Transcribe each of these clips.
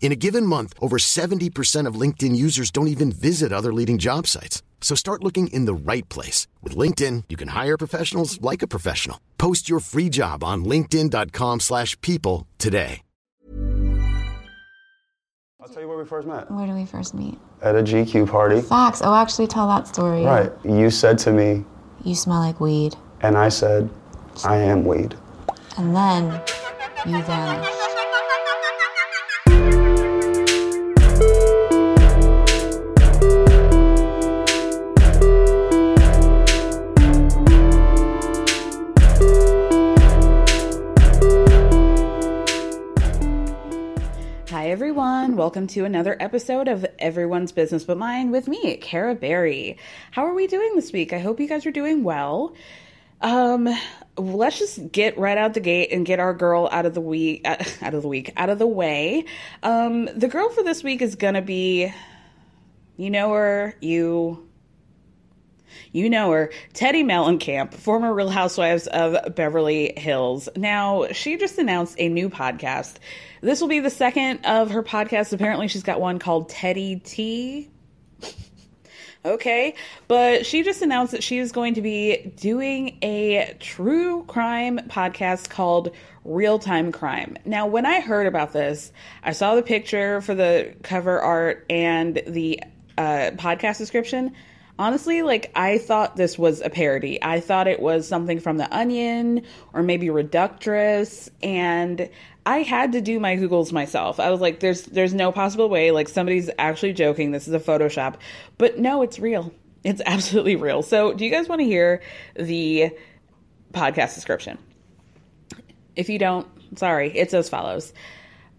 In a given month, over 70% of LinkedIn users don't even visit other leading job sites. So start looking in the right place. With LinkedIn, you can hire professionals like a professional. Post your free job on linkedin.com slash people today. I'll tell you where we first met. Where do we first meet? At a GQ party. Facts. Oh, actually, tell that story. Right. You said to me, You smell like weed. and I said, I am weed. And then you vanished. Everyone. Welcome to another episode of Everyone's Business But Mine with me, Kara Berry. How are we doing this week? I hope you guys are doing well. Um, let's just get right out the gate and get our girl out of the week, uh, out of the week, out of the way. Um, the girl for this week is gonna be, you know her, you you know her, Teddi Mellencamp, former Real Housewives of Beverly Hills. Now, she just announced a new podcast. This will be the second of her podcasts. Apparently, she's got one called Teddi T. okay, but she just announced that she is going to be doing a true crime podcast called Real Time Crime. Now, when I heard about this, I saw the picture for the cover art and the uh, podcast description honestly, like I thought this was a parody. I thought it was something from The Onion or maybe Reductress, and I had to do my Googles myself. I was like, "There's, there's no possible way. Like somebody's actually joking. This is a Photoshop." But no, it's real. It's absolutely real. So, do you guys want to hear the podcast description? If you don't, sorry, it's as follows.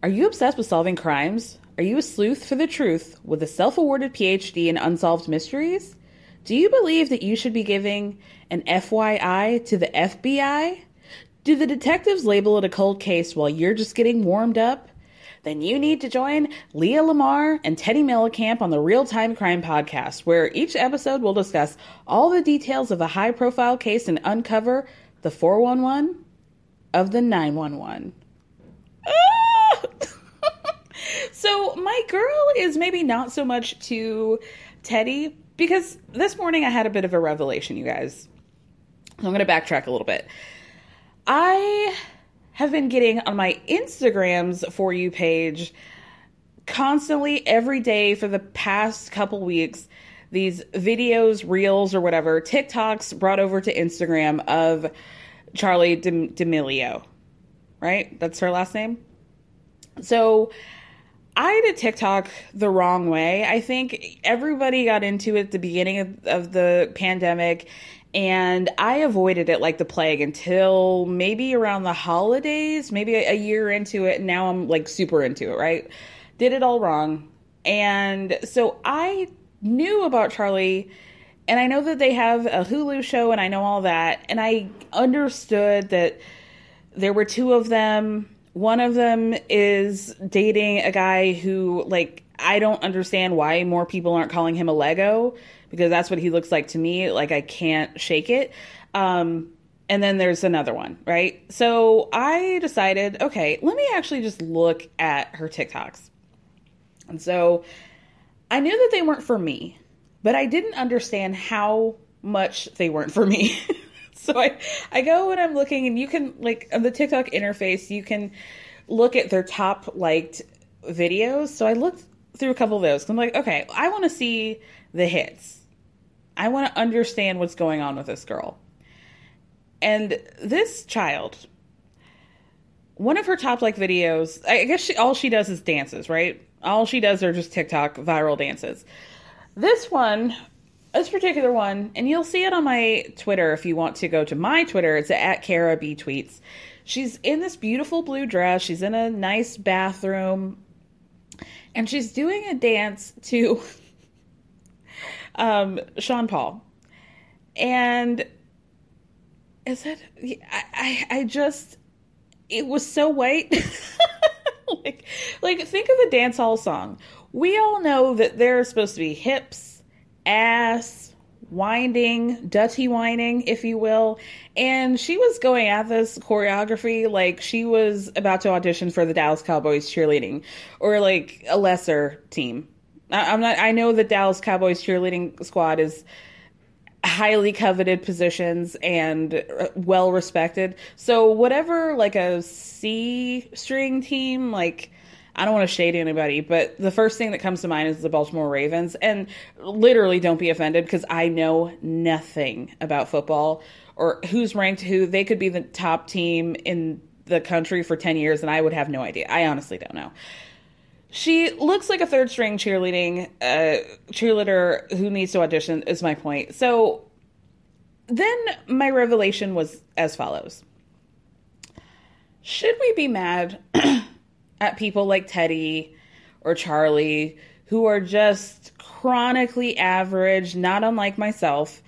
Are you obsessed with solving crimes? Are you a sleuth for the truth with a self awarded PhD in unsolved mysteries? Do you believe that you should be giving an FYI to the FBI? Do the detectives label it a cold case while you're just getting warmed up? Then you need to join Leah Lamar and Teddi Mellencamp on the Real Time Crime Podcast, where each episode will discuss all the details of a high profile case and uncover the 411 of the 911. Ah! so, my girl is maybe not so much to Teddi, because this morning I had a bit of a revelation, you guys. I'm going to backtrack a little bit. I have been getting on my Instagram's For You page constantly every day for the past couple weeks these videos, reels, or whatever, TikToks brought over to Instagram of Charli D'Amelio, right? That's her last name. So I did TikTok the wrong way. I think everybody got into it at the beginning of, of, the pandemic, and I avoided it like the plague until maybe around the holidays, maybe a, a year into it. And now I'm like super into it, right? Did it all wrong. And so I knew about Charli, and I know that they have a Hulu show, and I know all that, and I understood that there were two of them. One of them is dating a guy who, like, I don't understand why more people aren't calling him a Lego because that's what he looks like to me. Like, I can't shake it. Um, and then there's another one, right? So I decided, okay, let me actually just look at her TikToks. And so I knew that they weren't for me, but I didn't understand how much they weren't for me. so I, I go and I'm looking, and you can, like, on the TikTok interface, you can look at their top liked videos. So I looked through a couple of those. I'm like, okay, I want to see the hits. I want to understand what's going on with this girl. And this child, one of her top like videos, I guess she, all she does is dances, right? All she does are just TikTok viral dances. This one, this particular one, and you'll see it on my Twitter if you want to go to my Twitter. It's at Kara B Tweets. She's in this beautiful blue dress. She's in a nice bathroom, and she's doing a dance to um, Sean Paul. And is it? I, I, I just, it was so white. like, like think of a dance hall song. We all know that there's supposed to be hips, ass, winding, dutty whining, if you will. And she was going at this choreography like she was about to audition for the Dallas Cowboys cheerleading or like a lesser team. I, I'm not, I know the Dallas Cowboys cheerleading squad is highly coveted positions and uh, well respected. So whatever like a C string team like I don't want to shade anybody, but the first thing that comes to mind is the Baltimore Ravens. And literally, don't be offended because I know nothing about football or who's ranked who. They could be the top team in the country for 10 years, and I would have no idea. I honestly don't know. She looks like a third string cheerleading uh, cheerleader who needs to audition, is my point. So then my revelation was as follows Should we be mad at people like Teddi or Charli who are just chronically average, not unlike myself,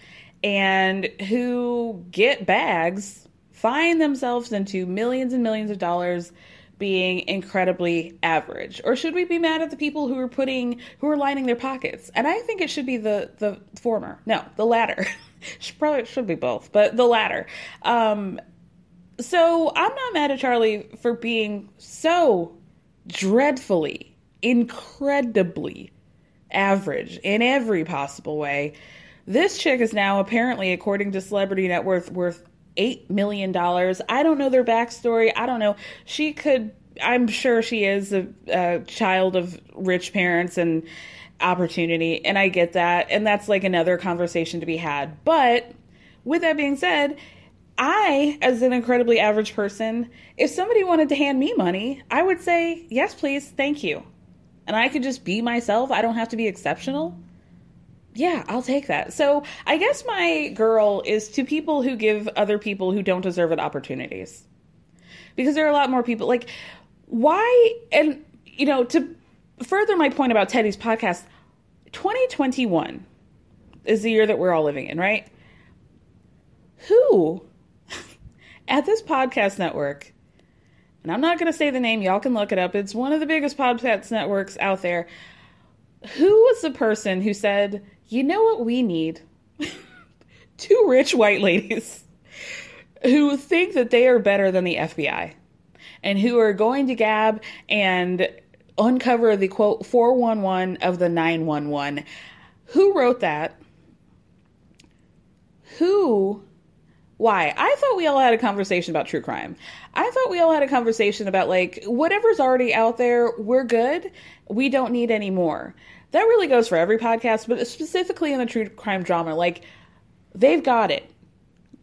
and who get bags, find themselves into millions and millions of dollars being incredibly average. Or should we be mad at the people who are putting who are lining their pockets? And i think it should be the the former. No the latter. Should probably should be both but the latter. Um so i'm not mad at charli for being so dreadfully incredibly average in every possible way this chick is now apparently according to celebrity net worth worth eight million dollars. I don't know their backstory. I don't know. She could. I'm sure she is a, a, child of rich parents and opportunity, and I get that. And that's like another conversation to be had. But with that being said, I, as an incredibly average person, if somebody wanted to hand me money, I would say yes, please, thank you, and I could just be myself. I don't have to be exceptional yeah, I'll take that. So I guess my girl is to people who give other people who don't deserve it opportunities. Because there are a lot more people like why and you know, to further my point about Teddi's podcast, 2021 is the year that we're all living in, right? Who at this podcast network, and I'm not going to say the name, y'all can look it up. It's one of the biggest podcast networks out there. Who was the person who said, you know what we need? Two rich white ladies who think that they are better than the FBI and who are going to gab and uncover the quote 411 of the 911. Who wrote that? Who why? I thought we all had a conversation about true crime. I thought we all had a conversation about like whatever's already out there, we're good. We don't need any more that really goes for every podcast, but specifically in the true crime drama, like they've got it.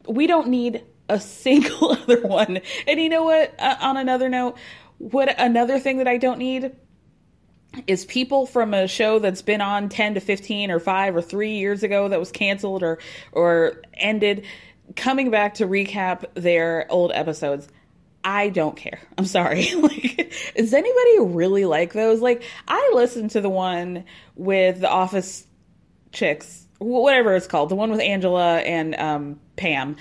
We don't need a single other one. And you know what? Uh, on another note, what another thing that I don't need is people from a show that's been on 10 to 15 or 5 or 3 years ago that was canceled or or ended coming back to recap their old episodes. I don't care. I'm sorry. like, does anybody really like those? Like, I listened to the one with the Office chicks, whatever it's called, the one with Angela and um, Pam.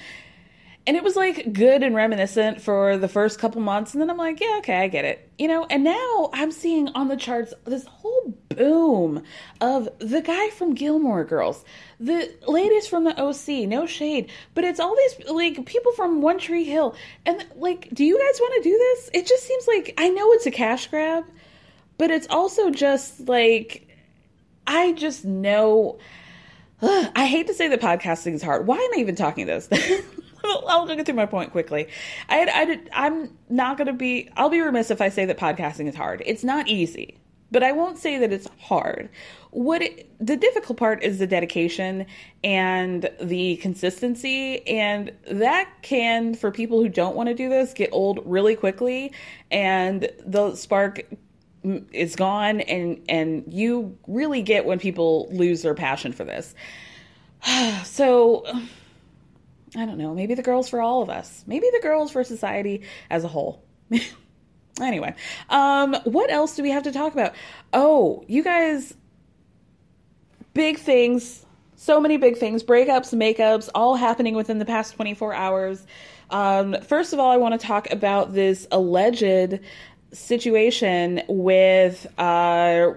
And it was like good and reminiscent for the first couple months. And then I'm like, yeah, okay, I get it. You know, and now I'm seeing on the charts this whole boom of the guy from Gilmore Girls, the ladies from the OC, no shade, but it's all these like people from One Tree Hill. And like, do you guys want to do this? It just seems like I know it's a cash grab, but it's also just like, I just know. Ugh, I hate to say that podcasting is hard. Why am I even talking this? I'll get through my point quickly. I, I, I'm not going to be, I'll be remiss if I say that podcasting is hard. It's not easy, but I won't say that it's hard. What it, the difficult part is the dedication and the consistency, and that can, for people who don't want to do this, get old really quickly, and the spark is gone, and and you really get when people lose their passion for this. so I don't know, maybe the girls for all of us. Maybe the girls for society as a whole. anyway, um, what else do we have to talk about? Oh, you guys, big things. So many big things, breakups, makeups, all happening within the past 24 hours. Um, first of all, I want to talk about this alleged situation with uh,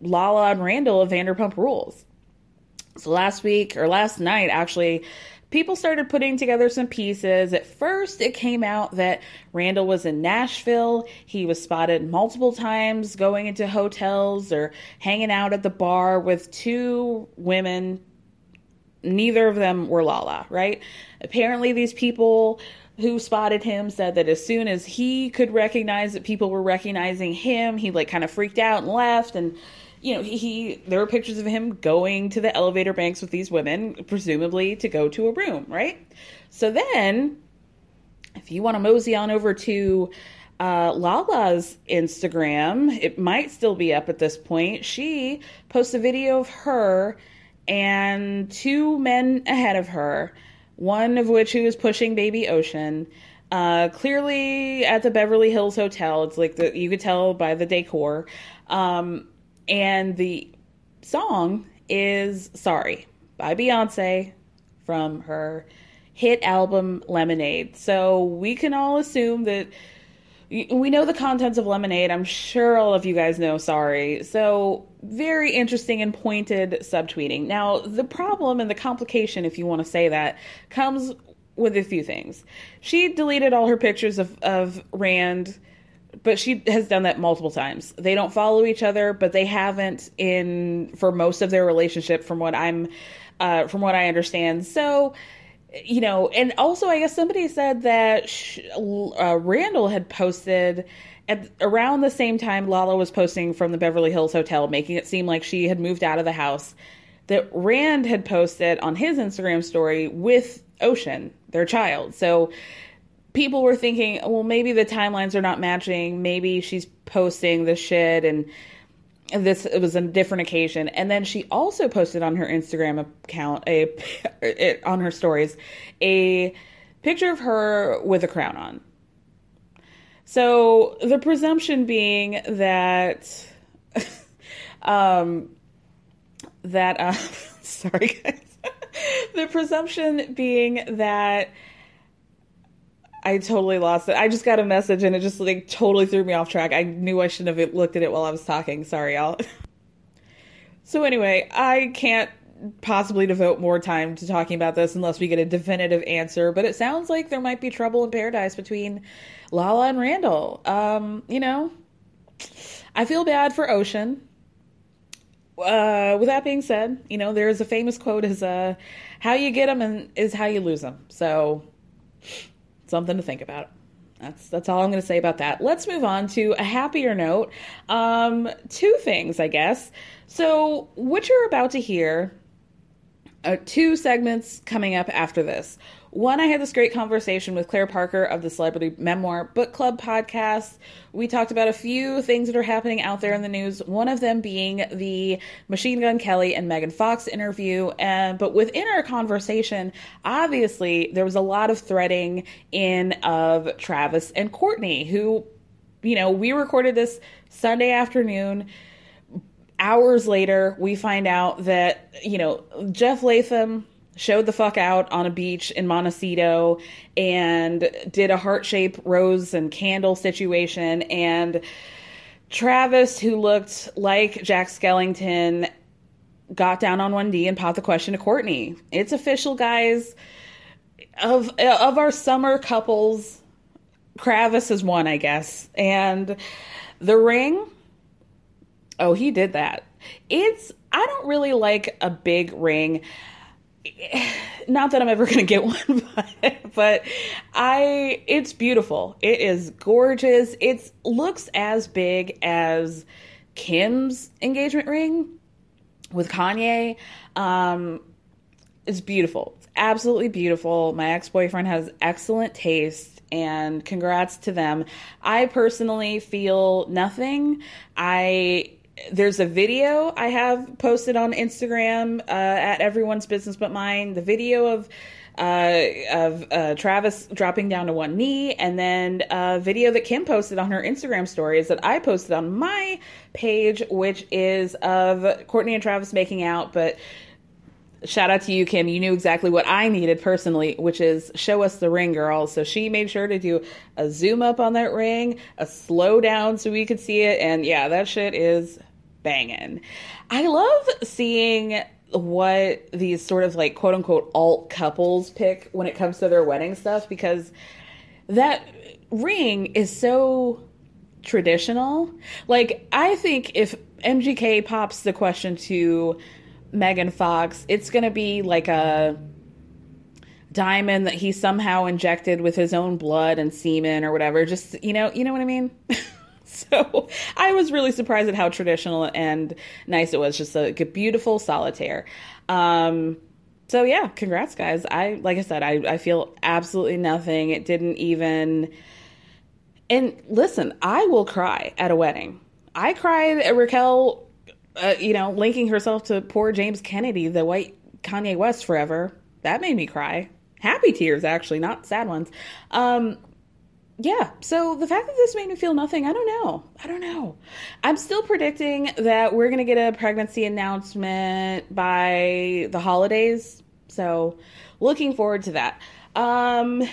Lala and Randall of Vanderpump Rules. So last week or last night, actually, people started putting together some pieces. At first, it came out that Randall was in Nashville. He was spotted multiple times going into hotels or hanging out at the bar with two women. Neither of them were Lala, right? Apparently, these people who spotted him said that as soon as he could recognize that people were recognizing him, he like kind of freaked out and left and you know, he, he, there were pictures of him going to the elevator banks with these women, presumably to go to a room, right? So then, if you want to mosey on over to uh, Lala's Instagram, it might still be up at this point. She posts a video of her and two men ahead of her, one of which who is pushing baby Ocean. Uh, clearly at the Beverly Hills Hotel. It's like the, you could tell by the decor. Um, and the song is Sorry by Beyonce from her hit album Lemonade. So we can all assume that we know the contents of Lemonade. I'm sure all of you guys know Sorry. So very interesting and pointed subtweeting. Now, the problem and the complication, if you want to say that, comes with a few things. She deleted all her pictures of, of Rand but she has done that multiple times. They don't follow each other, but they haven't in for most of their relationship, from what I'm, uh, from what I understand. So, you know, and also I guess somebody said that sh- uh, Randall had posted at around the same time Lala was posting from the Beverly Hills Hotel, making it seem like she had moved out of the house. That Rand had posted on his Instagram story with Ocean, their child. So people were thinking, well, maybe the timelines are not matching. Maybe she's posting the shit and this it was a different occasion. And then she also posted on her Instagram account a it, on her stories a picture of her with a crown on. So the presumption being that um that uh sorry guys. the presumption being that I totally lost it. I just got a message and it just like totally threw me off track. I knew I shouldn't have looked at it while I was talking. Sorry, y'all. so anyway, I can't possibly devote more time to talking about this unless we get a definitive answer. But it sounds like there might be trouble in paradise between Lala and Randall. Um, you know, I feel bad for Ocean. Uh, with that being said, you know, there's a famous quote is uh, how you get them and is how you lose them. So something to think about. That's that's all I'm going to say about that. Let's move on to a happier note. Um, two things, I guess. So, what you're about to hear, uh, two segments coming up after this. One, I had this great conversation with Claire Parker of the Celebrity Memoir Book Club podcast. We talked about a few things that are happening out there in the news, one of them being the Machine Gun Kelly and Megan Fox interview. And, but within our conversation, obviously, there was a lot of threading in of Travis and Courtney, who, you know, we recorded this Sunday afternoon hours later, we find out that, you know, Jeff Leatham showed the fuck out on a beach in Montecito and did a heart shaped rose and candle situation. And Travis, who looked like Jack Skellington, got down on one knee and popped the question to Courtney. It's official, guys. Of of our summer couples, Kravis is one, I guess. And the ring, oh, he did that. It's I don't really like a big ring. Not that I'm ever going to get one, but, but I it's beautiful. It is gorgeous. It looks as big as Kim's engagement ring with Kanye. Um, it's beautiful. It's absolutely beautiful. My ex boyfriend has excellent taste, and congrats to them. I personally feel nothing. I there's a video I have posted on Instagram uh, at everyone's business but mine. The video of uh, of uh, Travis dropping down to one knee, and then a video that Kim posted on her Instagram stories that I posted on my page, which is of Courtney and Travis making out. But shout out to you, Kim. You knew exactly what I needed personally, which is show us the ring, girl. So she made sure to do a zoom up on that ring, a slow down so we could see it, and yeah, that shit is banging. I love seeing what these sort of like quote unquote alt couples pick when it comes to their wedding stuff because that ring is so traditional. Like, I think if MGK pops the question to Megan Fox, it's going to be like a diamond that he somehow injected with his own blood and semen or whatever. Just, you know, you know what I mean? so I was really surprised at how traditional and nice it was. Just a beautiful solitaire. Um, so yeah, congrats guys. I like I said, I, I feel absolutely nothing. It didn't even and listen, I will cry at a wedding. I cried at Raquel, uh, you know, linking herself to poor James Kennedy, the white Kanye West forever. That made me cry. Happy tears, actually, not sad ones. Um, yeah, so the fact that this made me feel nothing, I don't know. I don't know. I'm still predicting that we're going to get a pregnancy announcement by the holidays. So, looking forward to that. Um,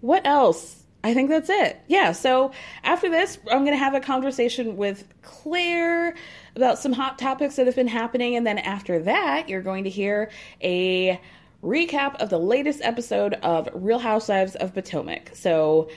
what else? I think that's it. Yeah, so after this, I'm going to have a conversation with Claire about some hot topics that have been happening. And then after that, you're going to hear a recap of the latest episode of Real Housewives of Potomac. So,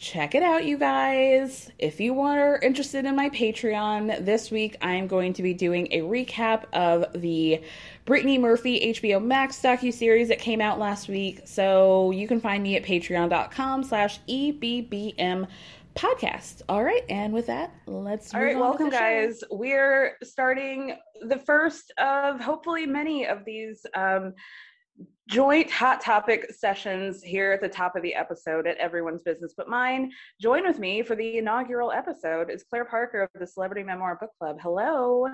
check it out, you guys. If you are interested in my Patreon, this week I am going to be doing a recap of the Brittany Murphy HBO Max docu-series that came out last week. So you can find me at patreon.com slash EBBM podcast. All right, and with that, let's All right, welcome guys. We're starting the first of hopefully many of these um, joint hot topic sessions here at the top of the episode at everyone's business but mine. Join with me for the inaugural episode is claire parker of the celebrity memoir book club. Hello.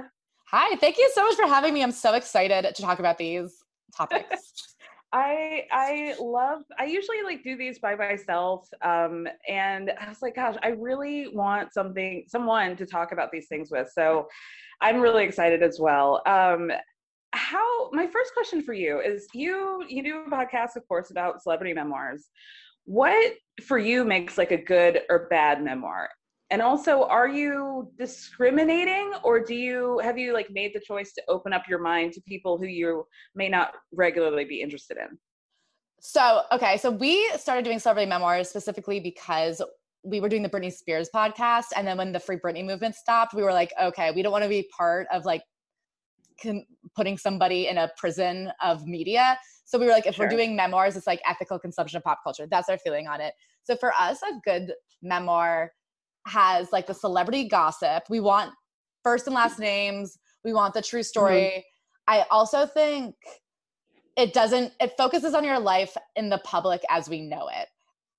Hi thank you so much for having me. I'm so excited to talk about these topics. I I love I usually like do these by myself um and I was like gosh I really want something someone to talk about these things with so I'm really excited as well. Um how my first question for you is you you do a podcast of course about celebrity memoirs what for you makes like a good or bad memoir and also are you discriminating or do you have you like made the choice to open up your mind to people who you may not regularly be interested in so okay so we started doing celebrity memoirs specifically because we were doing the Britney Spears podcast. And then when the Free Britney movement stopped, we were like, okay, we don't want to be part of like putting somebody in a prison of media. So we were like, if sure. we're doing memoirs, it's like ethical consumption of pop culture. That's our feeling on it. So for us, a good memoir has like the celebrity gossip. We want first and last names. We want the true story. Mm-hmm. I also think it doesn't, it focuses on your life in the public as we know it.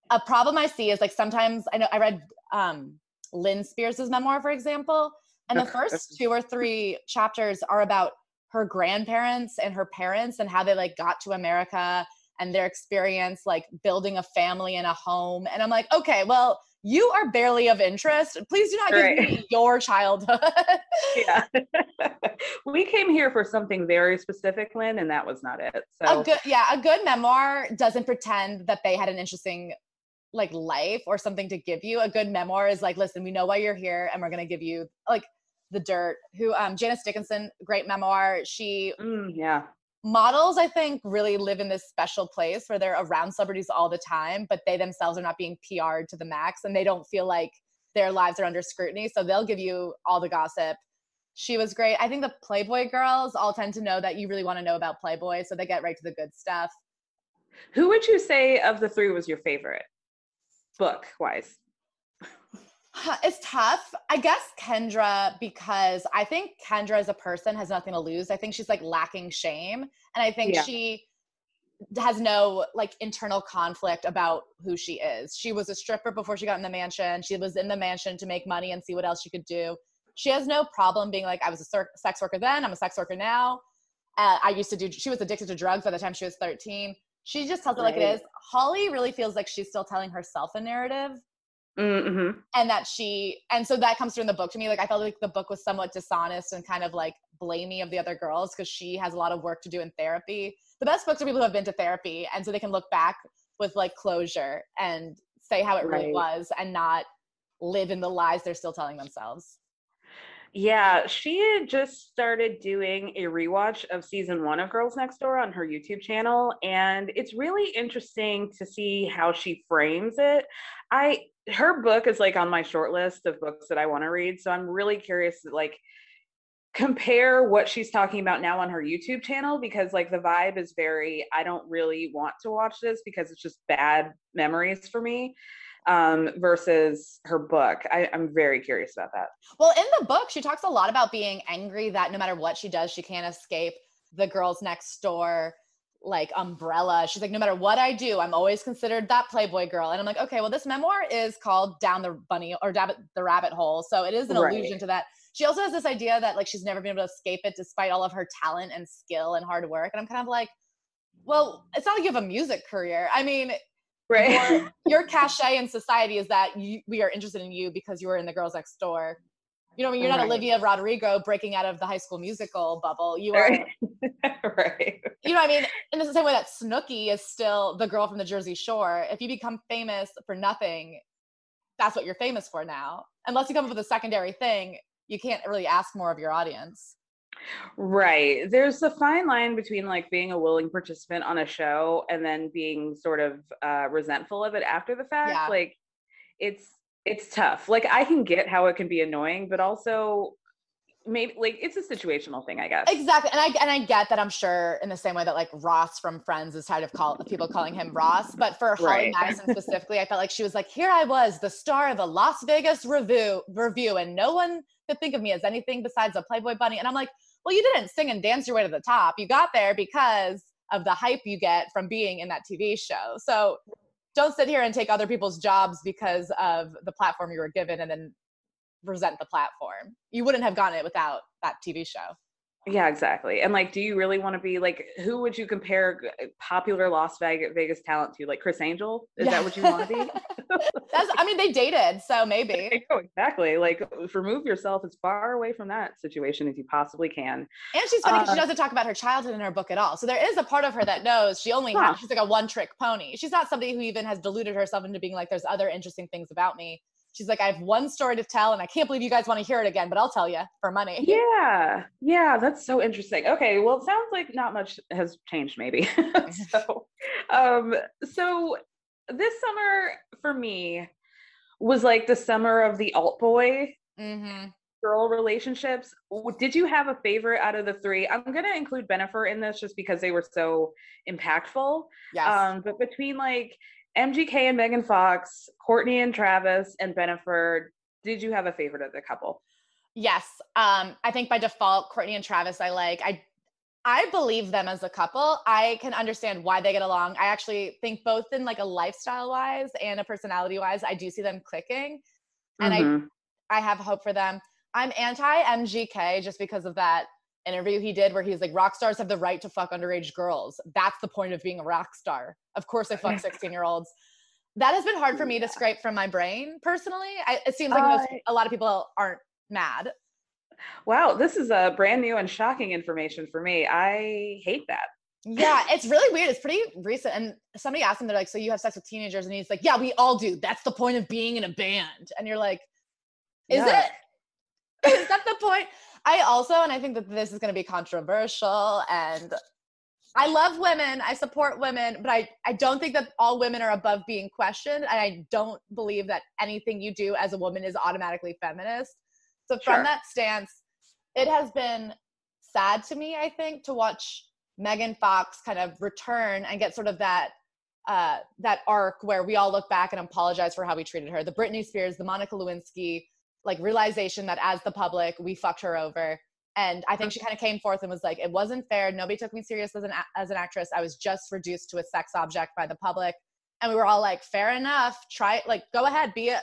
A problem I see is like sometimes I know I read um Lynne Spears' memoir, for example, and the first two or three chapters are about her grandparents and her parents and how they like got to America and their experience like building a family and a home. And I'm like, okay, well, you are barely of interest. Please do not give Right. me your childhood. yeah. we came here for something very specific, Lynne, and that was not it. So a good yeah a good memoir doesn't pretend that they had an interesting like life or something to give you a good memoir is like listen we know why you're here and we're going to give you like the dirt who um janice dickinson great memoir she mm, yeah. models i think really live in this special place where they're around celebrities all the time but they themselves are not being pr'd to the max and they don't feel like their lives are under scrutiny so they'll give you all the gossip she was great i think the playboy girls all tend to know that you really want to know about playboy so they get right to the good stuff Who would you say of the three was your favorite? Book wise. It's tough. I guess Kendra, because I think Kendra as a person has nothing to lose. I think she's like lacking shame. And I think Yeah. she has no like internal conflict about who she is. She was a stripper before she got in the mansion. She was in the mansion to make money and see what else she could do. She has no problem being like, I was a sex worker then, I'm a sex worker now. Uh, I used to do, she was addicted to drugs by the time she was 13. She just tells it like it is. Holly really feels like she's still telling herself a narrative Mm-hmm. and that she and so that comes through in the book to me like i felt like the book was somewhat dishonest and kind of like blamey of the other girls because she has a lot of work to do in therapy the best books are people who have been to therapy and so they can look back with like closure and say how it really was and not live in the lies they're still telling themselves Yeah, she had just started doing a rewatch of season one of Girls Next Door on her YouTube channel, and it's really interesting to see how she frames it. I her book is like on my short list of books that I want to read, so I'm really curious to like compare what she's talking about now on her YouTube channel because like the vibe is very I don't really want to watch this because it's just bad memories for me um versus her book. I, I'm very curious about that. well in the book she talks a lot about being angry that no matter what she does she can't escape the girls next door like umbrella. She's like no matter what i do i'm always considered that playboy girl. And i'm like okay well this memoir is called down the bunny or down the rabbit hole. So it is an Right. allusion to that. She also has this idea that like she's never been able to escape it despite all of her talent and skill and hard work. And i'm kind of like well it's not like you have a music career. I mean your, your cachet in society is that you, we are interested in you because you were in the girls next door you know, I mean, you're not Right. Olivia Rodrigo breaking out of the high school musical bubble. You are, right. you know, what I mean, in the same way that Snooki is still the girl from the Jersey Shore. If you become famous for nothing, that's what you're famous for now. Unless you come up with a secondary thing, you can't really ask more of your audience. Right. There's a fine line between like being a willing participant on a show and then being sort of uh, resentful of it after the fact. Yeah. Like it's it's tough. Like I can get how it can be annoying, but also maybe like it's a situational thing, I guess. Exactly, and I and I get that. I'm sure in the same way that like Ross from Friends is tired of call, people calling him Ross, but for Holly Madison specifically, I felt like she was like, here I was, the star of a Las Vegas revue revue, and no one could think of me as anything besides a Playboy bunny. And I'm like, well, you didn't sing and dance your way to the top. You got there because of the hype you get from being in that TV show. So don't sit here and take other people's jobs because of the platform you were given, and then resent the platform. You wouldn't have gotten it without that TV show. Yeah, exactly. And like, do you really want to be like, who would you compare popular Las Vegas, Vegas talent to? Like Criss Angel? Is Yeah. that what you want to be? That's, I mean, they dated, so maybe. Oh, exactly. Like, remove yourself as far away from that situation as you possibly can. And she's funny because she Uh, doesn't talk about her childhood in her book at all. So there is a part of her that knows she only Huh. has, she's like a one trick pony. She's not somebody who even has deluded herself into being like, there's other interesting things about me. She's like, I have one story to tell, and I can't believe you guys want to hear it again, but I'll tell you for money. Yeah, yeah, that's so interesting. Okay, well, it sounds like not much has changed, maybe. so, um, so this summer for me was like the summer of the alt boy Mm-hmm girl relationships. Did you have a favorite out of the three? I'm gonna include Bennifer in this just because they were so impactful. Yes. Um, but between like MGK and Megan Fox, Courtney and Travis, and Bennifer, did you have a favorite of the couple? Yes. Um, I think by default, Courtney and Travis, I like. I I believe them as a couple. I can understand why they get along. I actually think both in like a lifestyle wise and a personality wise, I do see them clicking. And Mhm. I I have hope for them. I'm anti MGK just because of that interview he did where he's like, rock stars have the right to fuck underage girls. That's the point of being a rock star. Of course, I fuck 16 year olds. that has been hard for me to scrape from my brain personally. I, it seems like most, I- a lot of people aren't mad. Wow, this is a brand new and shocking information for me. I hate that. Yeah, it's really weird. It's pretty recent. And somebody asked him, they're like, So you have sex with teenagers? And he's like, Yeah, we all do. That's the point of being in a band. And you're like, Is Yuck. it? Is that the point? I also, and I think that this is going to be controversial, and I love women. I support women, but I, I don't think that all women are above being questioned. And I don't believe that anything you do as a woman is automatically feminist. So, from Sure. that stance, it has been sad to me, I think, to watch Megan Fox kind of return and get sort of that uh, that arc where we all look back and apologize for how we treated her. The Britney Spears, the Monica Lewinsky, like realization that as the public we fucked her over. And I think she kind of came forth and was like, it wasn't fair. Nobody took me serious as an as an actress. I was just reduced to a sex object by the public. And we were all like, fair enough. Try it. like go ahead, be a,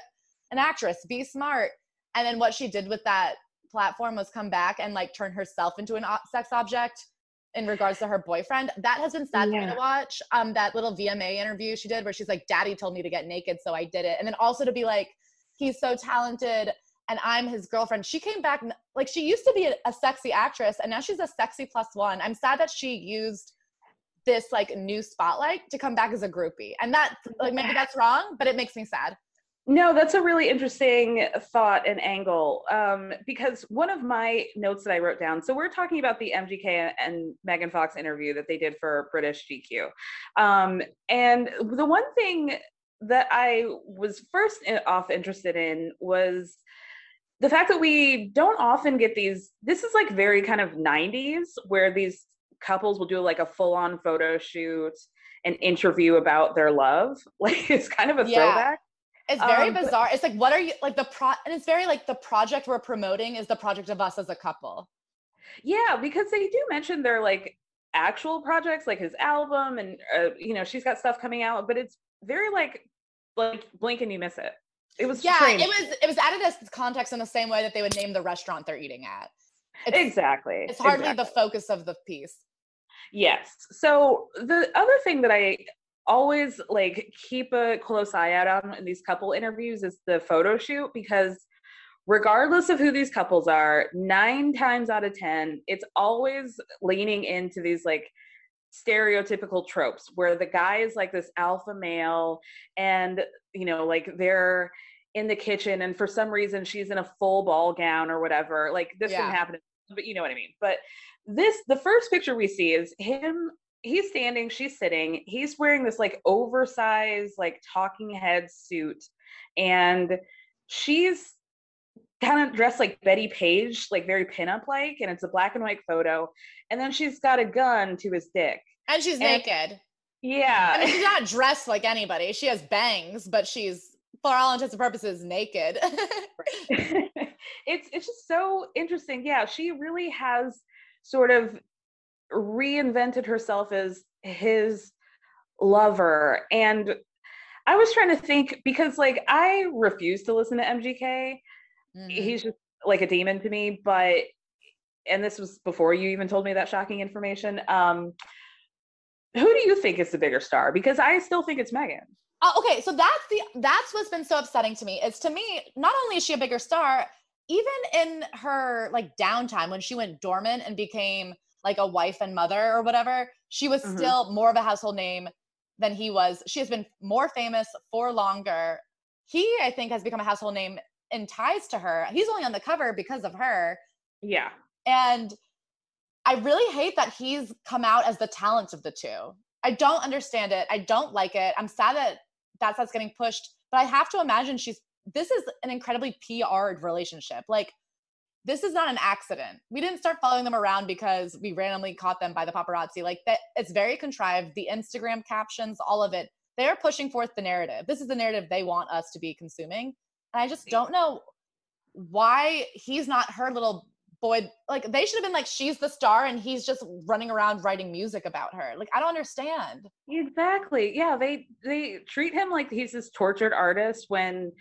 an actress, be smart. And then what she did with that platform was come back and like turn herself into an sex object in regards to her boyfriend. That has been sad for me to watch. Um, that little VMA interview she did where she's like, Daddy told me to get naked, so I did it. And then also to be like, he's so talented and I'm his girlfriend. She came back like she used to be a, a sexy actress and now she's a sexy plus one. I'm sad that she used this like new spotlight to come back as a groupie. And that like maybe that's wrong, but it makes me sad. No, that's a really interesting thought and angle. Um, because one of my notes that I wrote down, so we're talking about the MGK and Megan Fox interview that they did for British GQ. Um, and the one thing that I was first off interested in was the fact that we don't often get these. This is like very kind of 90s where these couples will do like a full on photo shoot, an interview about their love. Like it's kind of a Yeah. throwback. It's very Um, bizarre. It's like, what are you like the pro? And it's very like the project we're promoting is the project of us as a couple. Yeah, because they do mention their like actual projects, like his album, and uh, you know she's got stuff coming out, but it's very like like blink and you miss it. It was Yeah, it was it was added as context in the same way that they would name the restaurant they're eating at. It's, exactly. It's hardly exactly. the focus of the piece. Yes. So the other thing that I always like keep a close eye out on in these couple interviews is the photo shoot because regardless of who these couples are, 9 times out of 10, it's always leaning into these like stereotypical tropes where the guy is like this alpha male and you know like they're in the kitchen and for some reason she's in a full ball gown or whatever like this Yeah. didn't happen but you know what i mean but this the first picture we see is him he's standing she's sitting he's wearing this like oversized like talking head suit and she's kind of dressed like Bettie Page like very pinup like and it's a black and white photo and then she's got a gun to his dick And she's And- naked. yeah I mean, she's not dressed like anybody. She has bangs, but she's, for all intents and purposes, naked. it's it's just so interesting. Yeah, she really has sort of reinvented herself as his lover and I was trying to think because like I refuse to listen to MGK. Mhm. He's just like a demon to me, but and this was before you even told me that shocking information. Um who do you think is the bigger star? Because I still think it's Megan. Oh, okay, so that's the that's what's been so upsetting to me. Is to me, not only is she a bigger star, even in her like downtime when she went dormant and became like a wife and mother or whatever, she was Mhm. still more of a household name than he was. She has been more famous for longer. He, I think, has become a household name in ties to her. He's only on the cover because of her. Yeah. And I really hate that he's come out as the talent of the two. I don't understand it. I don't like it. I'm sad that that's that's getting pushed, but I have to imagine she's this is an incredibly PR'd relationship. Like this is not an accident. We didn't start following them around because we randomly caught them by the paparazzi. Like that it's very contrived. The Instagram captions, all of it, they're pushing forth the narrative. This is the narrative they want us to be consuming. And I just don't know why he's not her little boy. Like they should have been like, she's the star and he's just running around writing music about her. Like, I don't understand. Exactly. Yeah, they they treat him like he's this tortured artist when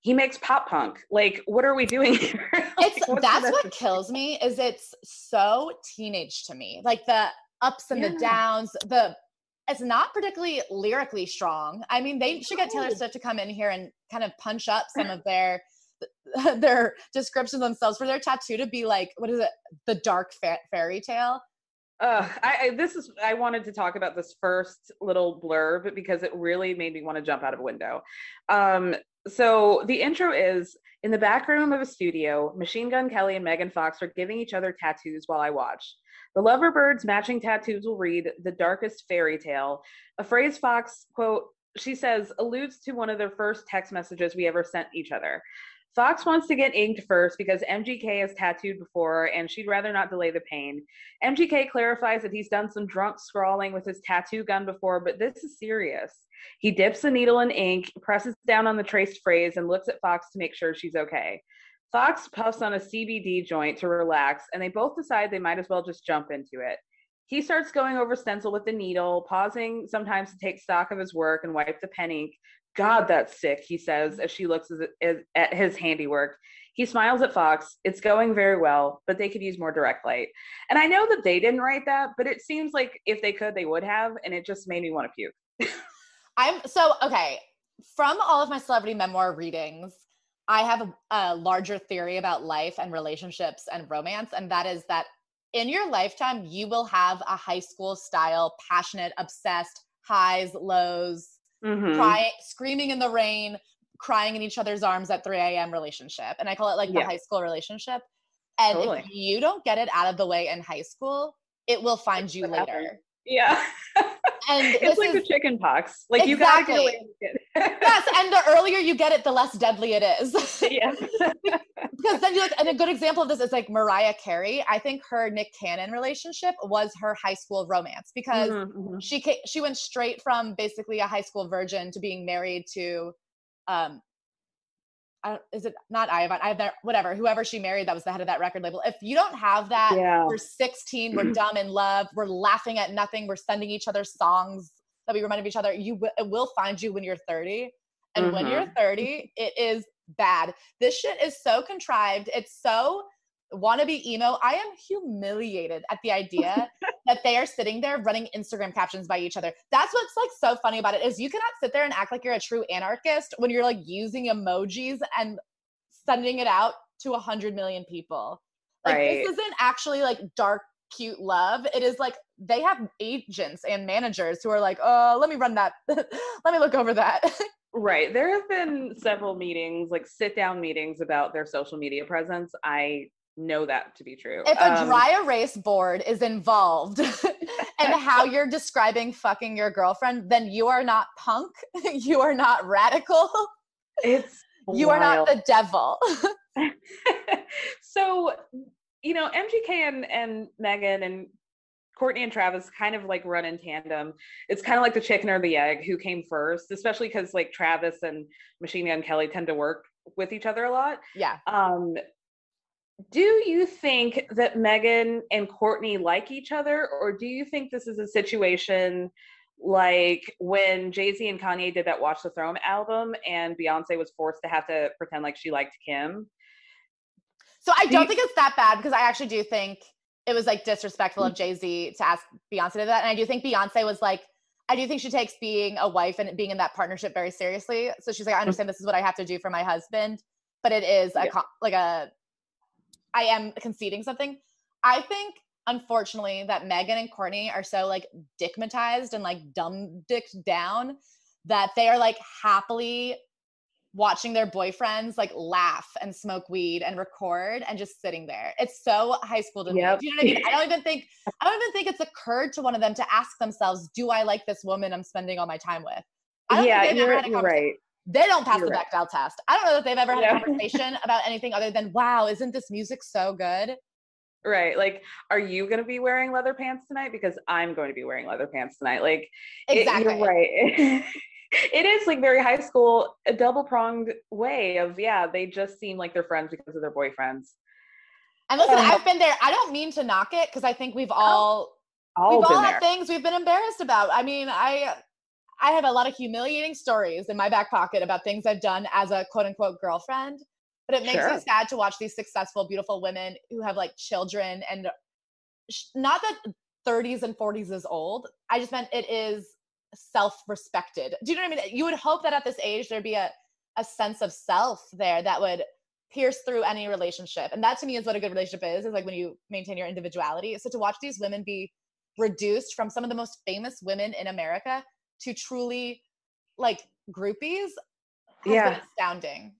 he makes pop punk. Like, what are we doing here? Like, It's that's what kills me is it's so teenage to me. Like the ups and the downs, the it's not particularly lyrically strong. I mean, they should get Taylor Swift to come in here and kind of punch up some of their their descriptions themselves for their tattoo to be like, what is it? The dark fa- fairy tale. Uh, I, I this is I wanted to talk about this first little blurb because it really made me want to jump out of a window. Um, so the intro is in the back room of a studio, Machine Gun Kelly and Megan Fox are giving each other tattoos while I watch. The Loverbirds matching tattoos will read the darkest fairy tale, a phrase Fox quote she says alludes to one of their first text messages we ever sent each other. Fox wants to get inked first because MGK has tattooed before and she'd rather not delay the pain. MGK clarifies that he's done some drunk scrawling with his tattoo gun before, but this is serious. He dips the needle in ink, presses down on the traced phrase, and looks at Fox to make sure she's okay. Fox puffs on a CBD joint to relax, and they both decide they might as well just jump into it. He starts going over stencil with the needle, pausing sometimes to take stock of his work and wipe the pen ink. God, that's sick, he says as she looks at his handiwork. He smiles at Fox. It's going very well, but they could use more direct light. And I know that they didn't write that, but it seems like if they could, they would have. And it just made me want to puke. I'm so okay. From all of my celebrity memoir readings, I have a, a, larger theory about life and relationships and romance, and that is that in your lifetime, you will have a high school style, passionate, obsessed, highs, lows, mm-hmm. crying, screaming in the rain, crying in each other's arms at 3 a.m. relationship. And I call it like the high school relationship. And totally. if you don't get it out of the way in high school, it will find you later. Yeah. And it's like is, the chicken pox. Like exactly. you gotta get it. yes, and the earlier you get it, the less deadly it is. yes. because then you look, and a good example of this is like Mariah Carey. I think her Nick Cannon relationship was her high school romance because mm-hmm, mm-hmm. she came, she went straight from basically a high school virgin to being married to um is it not Ivan? I have that whatever, whoever she married that was the head of that record label. If you don't have that, yeah. we're 16, we're dumb in love, we're laughing at nothing, we're sending each other songs that we remind of each other. You it will find you when you're 30. And mm-hmm. when you're mm-hmm. 30, it is bad. This shit is so contrived. It's so wannabe emo. I am humiliated at the idea that they are sitting there running Instagram captions by each other. That's what's like so funny about it is you cannot sit there and act like you're a true anarchist when you're like using emojis and sending it out to a hundred million people. Like right. this isn't actually like dark cute love. It is like they have agents and managers who are like, "Oh, let me run that. let me look over that." right. There have been several meetings, like sit down meetings about their social media presence. I know that to be true. If a um, dry erase board is involved in how you're describing fucking your girlfriend, then you are not punk. you are not radical. It's you wild. are not the devil. so, you know, MGK and, and Megan and Courtney and Travis kind of like run in tandem. It's kind of like the chicken or the egg who came first, especially because like Travis and Machine Gun Kelly tend to work with each other a lot. Yeah. Um, do you think that Megan and Courtney like each other, or do you think this is a situation like when Jay Z and Kanye did that Watch the Throne album and Beyonce was forced to have to pretend like she liked Kim? So I do don't you- think it's that bad because I actually do think it was like disrespectful of Jay Z to ask Beyonce to do that. And I do think Beyonce was like, I do think she takes being a wife and being in that partnership very seriously. So she's like, I understand this is what I have to do for my husband, but it is a yeah. like a I am conceding something. I think unfortunately that Megan and Courtney are so like dickmatized and like dumb dicked down that they are like happily watching their boyfriends like laugh and smoke weed and record and just sitting there. It's so high school to yep. me. Do you know what I mean? I don't even think I don't even think it's occurred to one of them to ask themselves, "Do I like this woman I'm spending all my time with?" yeah, you're, you're right. They don't pass You're the right. Bechdel test. I don't know that they've ever had yeah. a conversation about anything other than, wow, isn't this music so good? Right. Like, are you going to be wearing leather pants tonight? Because I'm going to be wearing leather pants tonight. Like, exactly. It, right. it is like very high school, a double pronged way of, yeah, they just seem like they're friends because of their boyfriends. And listen, um, I've been there. I don't mean to knock it because I think we've all, all we've all had things we've been embarrassed about. I mean, I I have a lot of humiliating stories in my back pocket about things I've done as a quote unquote girlfriend. But it makes sure. me sad to watch these successful, beautiful women who have like children and not that 30s and 40s is old. I just meant it is self-respected. Do you know what I mean? You would hope that at this age there'd be a a sense of self there that would pierce through any relationship. And that to me is what a good relationship is, is like when you maintain your individuality. So to watch these women be reduced from some of the most famous women in America to truly like groupies Yeah. been astounding.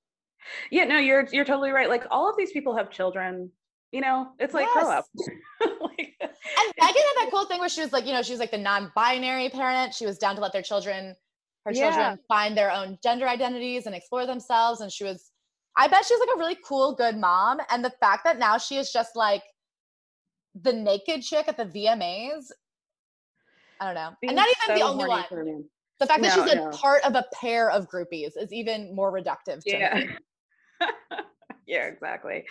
Yeah, no, you're you're totally right. Like all of these people have children. You know, it's like grow up. like, And Megan had that cool thing where she was like, you know, she was like the non-binary parent. She was down to let their children, her Yeah. children find their own gender identities and explore themselves. And she was, I bet she's like a really cool, good mom. And the fact that now she is just like the naked chick at the VMAs. I don't know. being and not even the only one. for a man. The fact that No, she's a no. part of a pair of groupies is even more reductive to Yeah. me. yeah, exactly.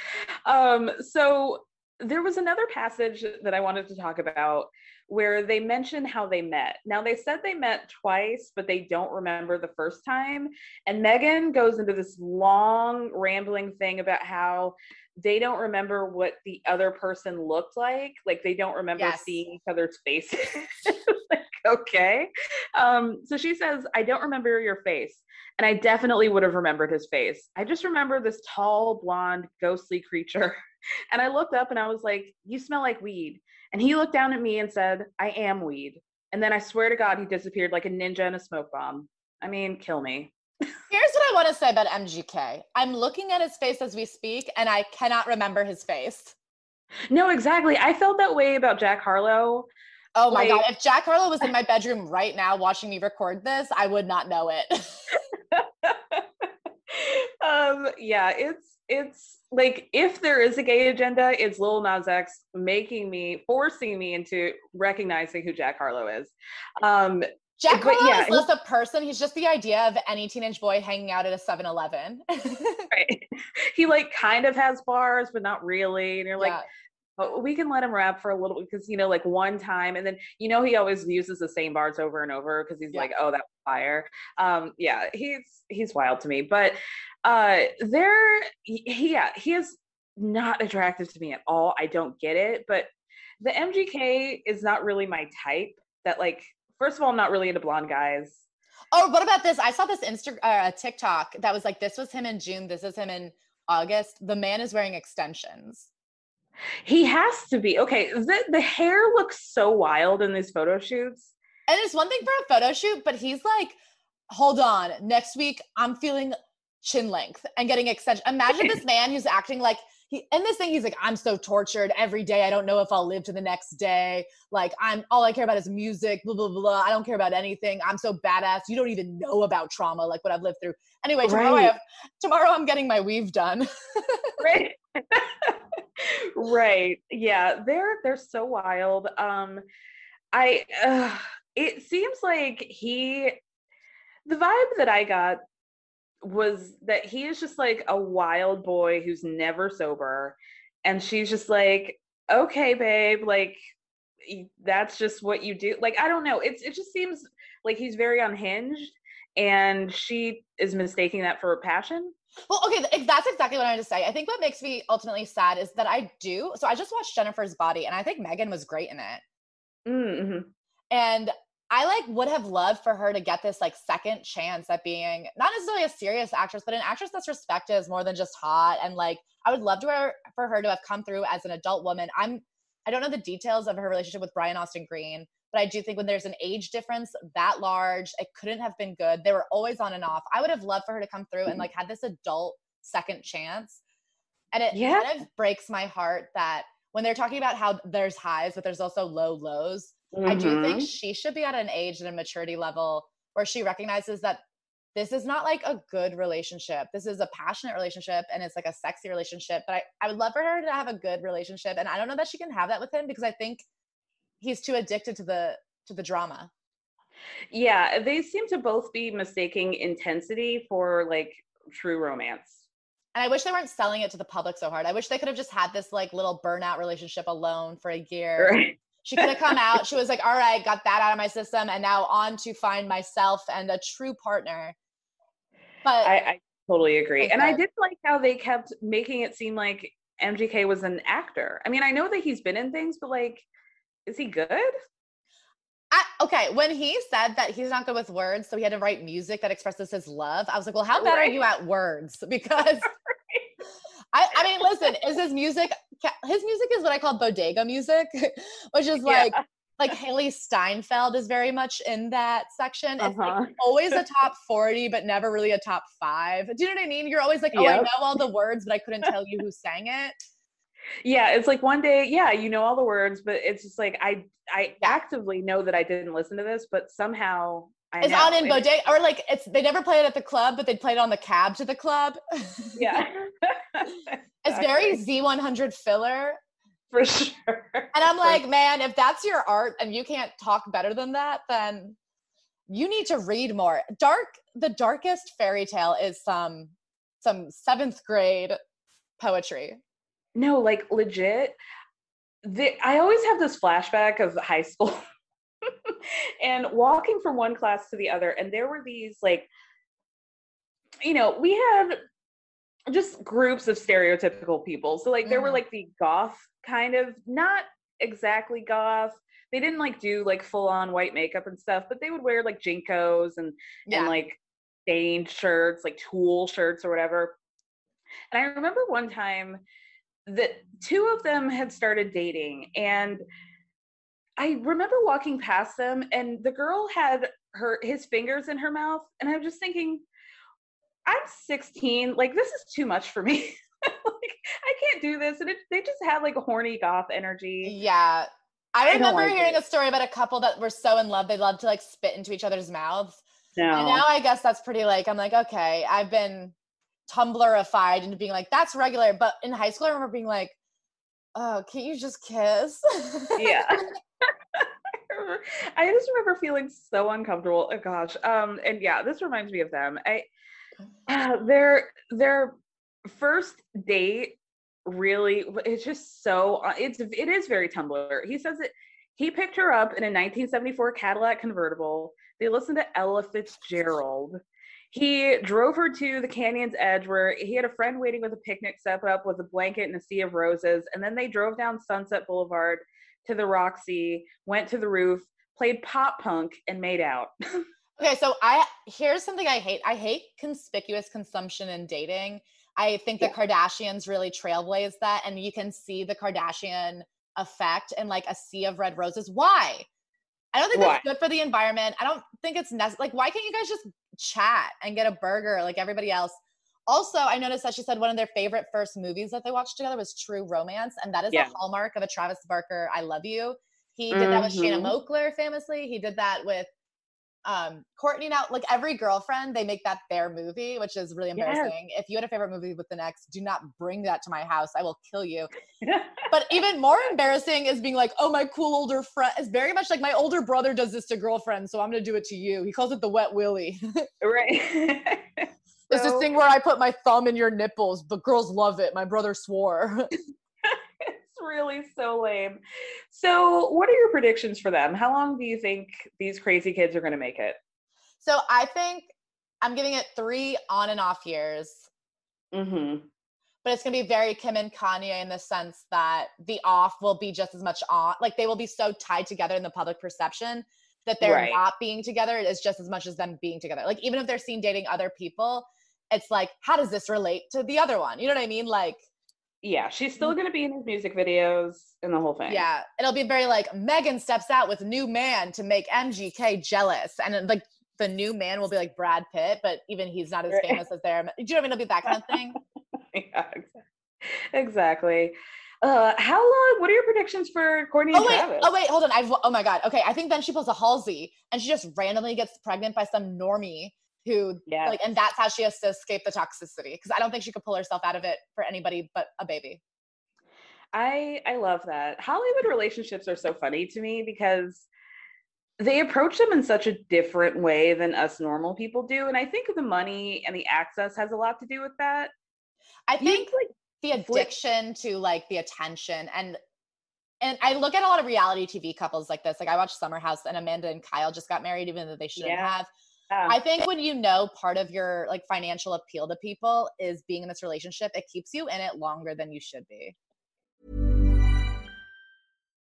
Um, so there was another passage that I wanted to talk about where they mention how they met. Now they said they met twice, but they don't remember the first time. And Megan goes into this long rambling thing about how they don't remember what the other person looked like. Like they don't remember Yes. seeing each other's faces. like, okay. Um, so she says, I don't remember your face. And I definitely would have remembered his face. I just remember this tall, blonde, ghostly creature. And I looked up and I was like, You smell like weed. And he looked down at me and said, I am weed. And then I swear to God, he disappeared like a ninja in a smoke bomb. I mean, kill me. Here's what I want to say about MGK. I'm looking at his face as we speak, and I cannot remember his face. No, exactly. I felt that way about Jack Harlow. Oh my god! If Jack Harlow was in my bedroom right now watching me record this, I would not know it. um, yeah, it's it's like if there is a gay agenda, it's Lil Nas X making me, forcing me into recognizing who Jack Harlow is. Um, Jack But Harlow yeah, is less a person; he's just the idea of any teenage boy hanging out at a 7-Eleven. right. he like kind of has bars, but not really. And you're like, Oh, we can let him rap for a little because you know, like one time, and then you know he always uses the same bars over and over because he's Yeah. like, oh, that was fire. Um, yeah, he's he's wild to me, but uh, there, he, yeah, he is not attractive to me at all. I don't get it, but the MGK is not really my type. That like, first of all, I'm not really into blonde guys. Oh, what about this? I saw this Insta uh, TikTok that was like, "This was him in June. This is him in August. The man is wearing extensions." He has to be okay. The the hair looks so wild in these photo shoots. And it's one thing for a photo shoot, but he's like, hold on, next week I'm feeling chin length and getting extension. Imagine this man who's acting like he in this thing, he's like, I'm so tortured every day. I don't know if I'll live to the next day. Like, I'm all I care about is music, blah, blah, blah. I don't care about anything. I'm so badass. You don't even know about trauma, like what I've lived through. Anyway, tomorrow I Right. have tomorrow I'm getting my weave done. right right yeah they're they're so wild um i uh, it seems like he the vibe that i got was that he is just like a wild boy who's never sober and she's just like okay babe like that's just what you do like i don't know it's it just seems like he's very unhinged and she is mistaking that for passion Well, okay, th- that's exactly what I wanted to say. I think what makes me ultimately sad is that I do. So I just watched Jennifer's Body, and I think Megan was great in it. mm-hmm. And I like would have loved for her to get this like second chance at being not necessarily a serious actress, but an actress that's respected as more than just hot. And like I would love to her for her to have come through as an adult woman. I'm I don't know the details of her relationship with Brian Austin Green, but I do think when there's an age difference that large, it couldn't have been good. They were always on and off. I would have loved for her to come through and like mm-hmm. had this adult second chance. And it Yeah. kind of breaks my heart that when they're talking about how there's highs, but there's also low lows. I do think Mhm. she should be at an age and a maturity level where she recognizes that this is not like a good relationship. This is a passionate relationship and it's like a sexy relationship. But I, I would love for her to have a good relationship. And I don't know that she can have that with him because I think he's too addicted to the to the drama. Yeah, they seem to both be mistaking intensity for like true romance. And I wish they weren't selling it to the public so hard. I wish they could have just had this like little burnout relationship alone for a year. Right. She could have come out. She was like, all right, got that out of my system. And now on to find myself and a true partner. But I, I totally agree. Like and I did like how they kept making it seem like MGK was an actor. I mean, I know that he's been in things, but like, is he good? I, okay, when he said that he's not good with words, so he had to write music that expresses his love, I was like, well, how bad Right. are you at words? Because I, I mean, listen, is his music? His music is what I call bodega music, which is Yeah. like like Hailee Steinfeld is very much in that section. It's Uh-huh. like always a top 40, but never really a top five. Do you know what I mean? You're always like, oh, I know all the words, but I couldn't tell you who sang it. Yeah, it's like one day, yeah, you know all the words, but it's just like I I actively know that I didn't listen to this, but somehow I It's know. on in bodega, or like it's they never play it at the club, but they'd play it on the cab to the club. Yeah. it's very Z100 filler. for sure. And I'm like, man, if that's your art and you can't talk better than that, then you need to read more. Dark, the darkest fairy tale is some some seventh grade poetry. no, like legit. The, I always have this flashback of high school and walking from one class to the other, and there were these like, you know, we had just groups of stereotypical people. So like there were Mhm. like the goth kind of, not exactly goth. They didn't like do like full on white makeup and stuff, but they would wear like JNCOs and Yeah. and like stained shirts, like tool shirts or whatever. And I remember one time that two of them had started dating and I remember walking past them and the girl had her his fingers in her mouth and I was just thinking I'm 16, like this is too much for me. like I can't do this and it, they just had like a horny goth energy. Yeah. I I remember like hearing it. a story about a couple that were so in love they loved to like spit into each other's mouths. And now I guess that's pretty like I'm like, okay, I've been Tumblrified into being like, that's regular. But in high school, I remember being like, oh, can't you just kiss? yeah. I just remember feeling so uncomfortable. Oh gosh. Um and yeah, this reminds me of them. I uh, their their first date really it's just so uh, it's it is very Tumblr. He says it he picked her up in a 1974 Cadillac convertible. They listened to Ella Fitzgerald. He drove her to the canyon's edge where he had a friend waiting with a picnic set up with a blanket and a sea of roses. And then they drove down Sunset Boulevard to the Roxy, went to the roof, played pop punk, and made out. Okay, so I here's something I hate. I hate conspicuous consumption in dating. I think the Kardashians really trailblazed that, and you can see the Kardashian effect in like a sea of red roses. Why? I don't think that's Why? good for the environment. I don't think it's necessary. Like, why can't you guys just chat and get a burger like everybody else? Also, I noticed that she said one of their favorite first movies that they watched together was True Romance, and that is Yeah. a hallmark of a Travis Barker "I Love You." He did that with Shanna Mhm. Moakler famously. He did that with um Courtney now like every girlfriend they make that their movie which is really Yes. embarrassing if you had a favorite movie with an ex do not bring that to my house i will kill you but even more embarrassing is being like oh my cool older friend it's very much like my older brother does this to girlfriends so i'm gonna do it to you he calls it the wet willy right. it's this thing where i put my thumb in your nipples but girls love it my brother swore it's really so lame. So, what are your predictions for them? How long do you think these crazy kids are going to make it? so i think i'm giving it three on and off years Mm-hmm. but it's going to be very Kim and Kanye in the sense that the off will be just as much on. Like they will be so tied together in the public perception that they're Right. not being together is just as much as them being together. Like even if they're seen dating other people, it's like, how does this relate to the other one? You know what I mean? Like, Yeah, she's still going to be in his music videos and the whole thing. yeah, it'll be very like Megan steps out with new man to make MGK jealous. And uh, like the new man will be like Brad Pitt, but even he's not as famous as their. Do you know what I mean? It'll be that kind of thing. yeah, exactly. Uh, how long? What are your predictions for Courtney Oh and wait, Travis? oh wait, hold on. I've oh my god. Okay, I think then she pulls a Halsey and she just randomly gets pregnant by some normie who Yeah. like, and that's how she has to escape the toxicity. Because I don't think she could pull herself out of it for anybody but a baby. I I love that. Hollywood relationships are so funny to me because they approach them in such a different way than us normal people do, and I think the money and the access has a lot to do with that. I You think like the flip- addiction to like the attention and and I look at a lot of reality TV couples like this. Like I watched Summer House and Amanda and Kyle just got married, even though they shouldn't Yeah. have. yeah. I think when you know part of your like financial appeal to people is being in this relationship, it keeps you in it longer than you should be.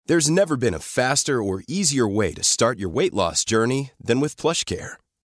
There's never been a faster or easier way to start your weight loss journey than with PlushCare.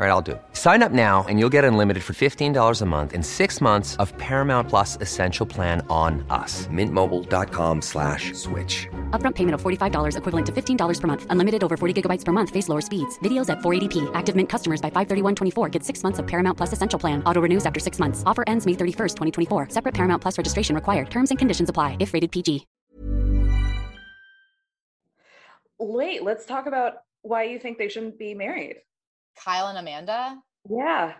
All right, I'll do it. Sign up now and you'll get unlimited for $15 a month in six months of Paramount Plus Essential Plan on us. Mintmobile.com slash switch. Upfront payment of $45 equivalent to $15 per month. Unlimited over 40 gigabytes per month. Face lower speeds. Videos at 480p. Active Mint customers by 531.24 get six months of Paramount Plus Essential Plan. Auto renews after six months. Offer ends May 31st, 2024. Separate Paramount Plus registration required. Terms and conditions apply if rated PG. Wait, let's talk about why you think they shouldn't be married. Kyle and Amanda. Yeah.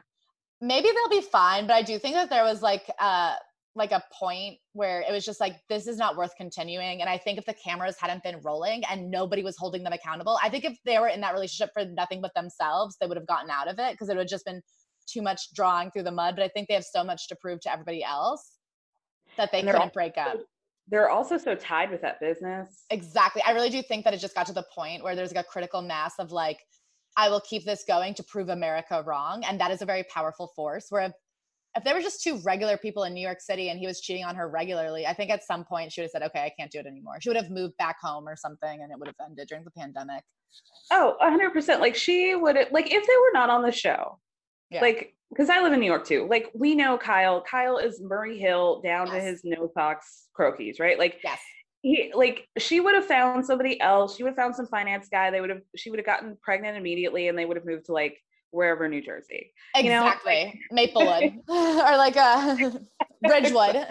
Maybe they'll be fine, but I do think that there was like uh like a point where it was just like this is not worth continuing and i think if the cameras hadn't been rolling and nobody was holding them accountable i think if they were in that relationship for nothing but themselves they would have gotten out of it because it would have just been too much drawing through the mud but i think they have so much to prove to everybody else that they couldn't also- break up They're also so tied with that business. exactly i really do think that it just got to the point where there's like a critical mass of like i will keep this going to prove america wrong and that is a very powerful force where if, if there were just two regular people in new york city and he was cheating on her regularly i think at some point she would have said okay i can't do it anymore she would have moved back home or something and it would have ended during the pandemic Oh, 100%. Like she would, have, like if they were not on the show, yeah. like, because I live in New York too. Like we know Kyle. Kyle is Murray Hill down to his no socks croquis, right? Like yes he, like she would have found somebody else. She would have found some finance guy. They would have. She would have gotten pregnant immediately, and they would have moved to like wherever New Jersey. you know, exactly maplewood or like uh ridgewood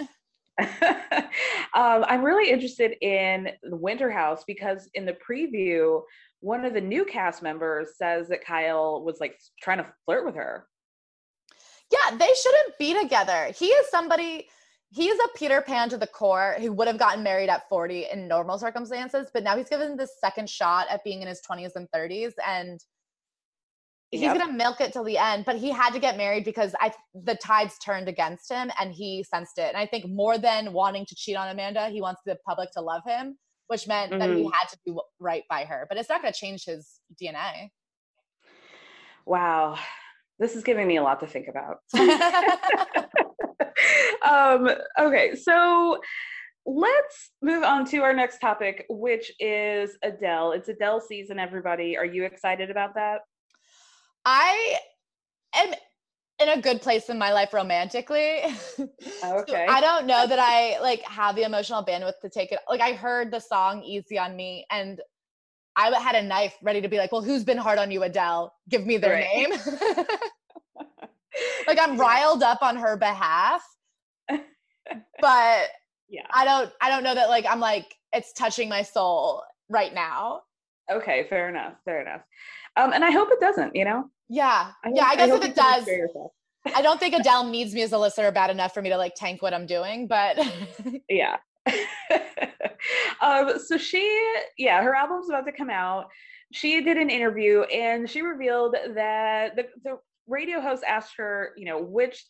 um, I'm really interested in the Winter House because in the preview, one of the new cast members says that Kyle was like trying to flirt with her. Yeah, they shouldn't be together. He is somebody, he is a Peter Pan to the core who would have gotten married at 40 in normal circumstances, but now he's given this second shot at being in his 20s and 30s. And he's Yep. gonna milk it till the end, but he had to get married because I the tides turned against him and he sensed it. And I think more than wanting to cheat on Amanda, he wants the public to love him, which meant that he Mhm. had to do right by her. But it's not gonna change his DNA. Wow, this is giving me a lot to think about. um, okay, so let's move on to our next topic, which is Adele. It's Adele season, everybody. Are you excited about that? I am in a good place in my life romantically. So Okay. I don't know that I like have the emotional bandwidth to take it. Like I heard the song Easy on Me and I had a knife ready to be like, well, who's been hard on you, Adele? Give me their Right. name. like I'm riled up on her behalf. But Yeah. I don't I don't know that like I'm like it's touching my soul right now. Okay, fair enough. Fair enough. Um, and I hope it doesn't, you know? Yeah. I yeah, hope- I guess hope if it does. I don't think Adele needs me as a listener bad enough for me to like tank what I'm doing, but Yeah. um, so she, yeah, her album's about to come out. She did an interview and she revealed that the, the radio host asked her, you know, which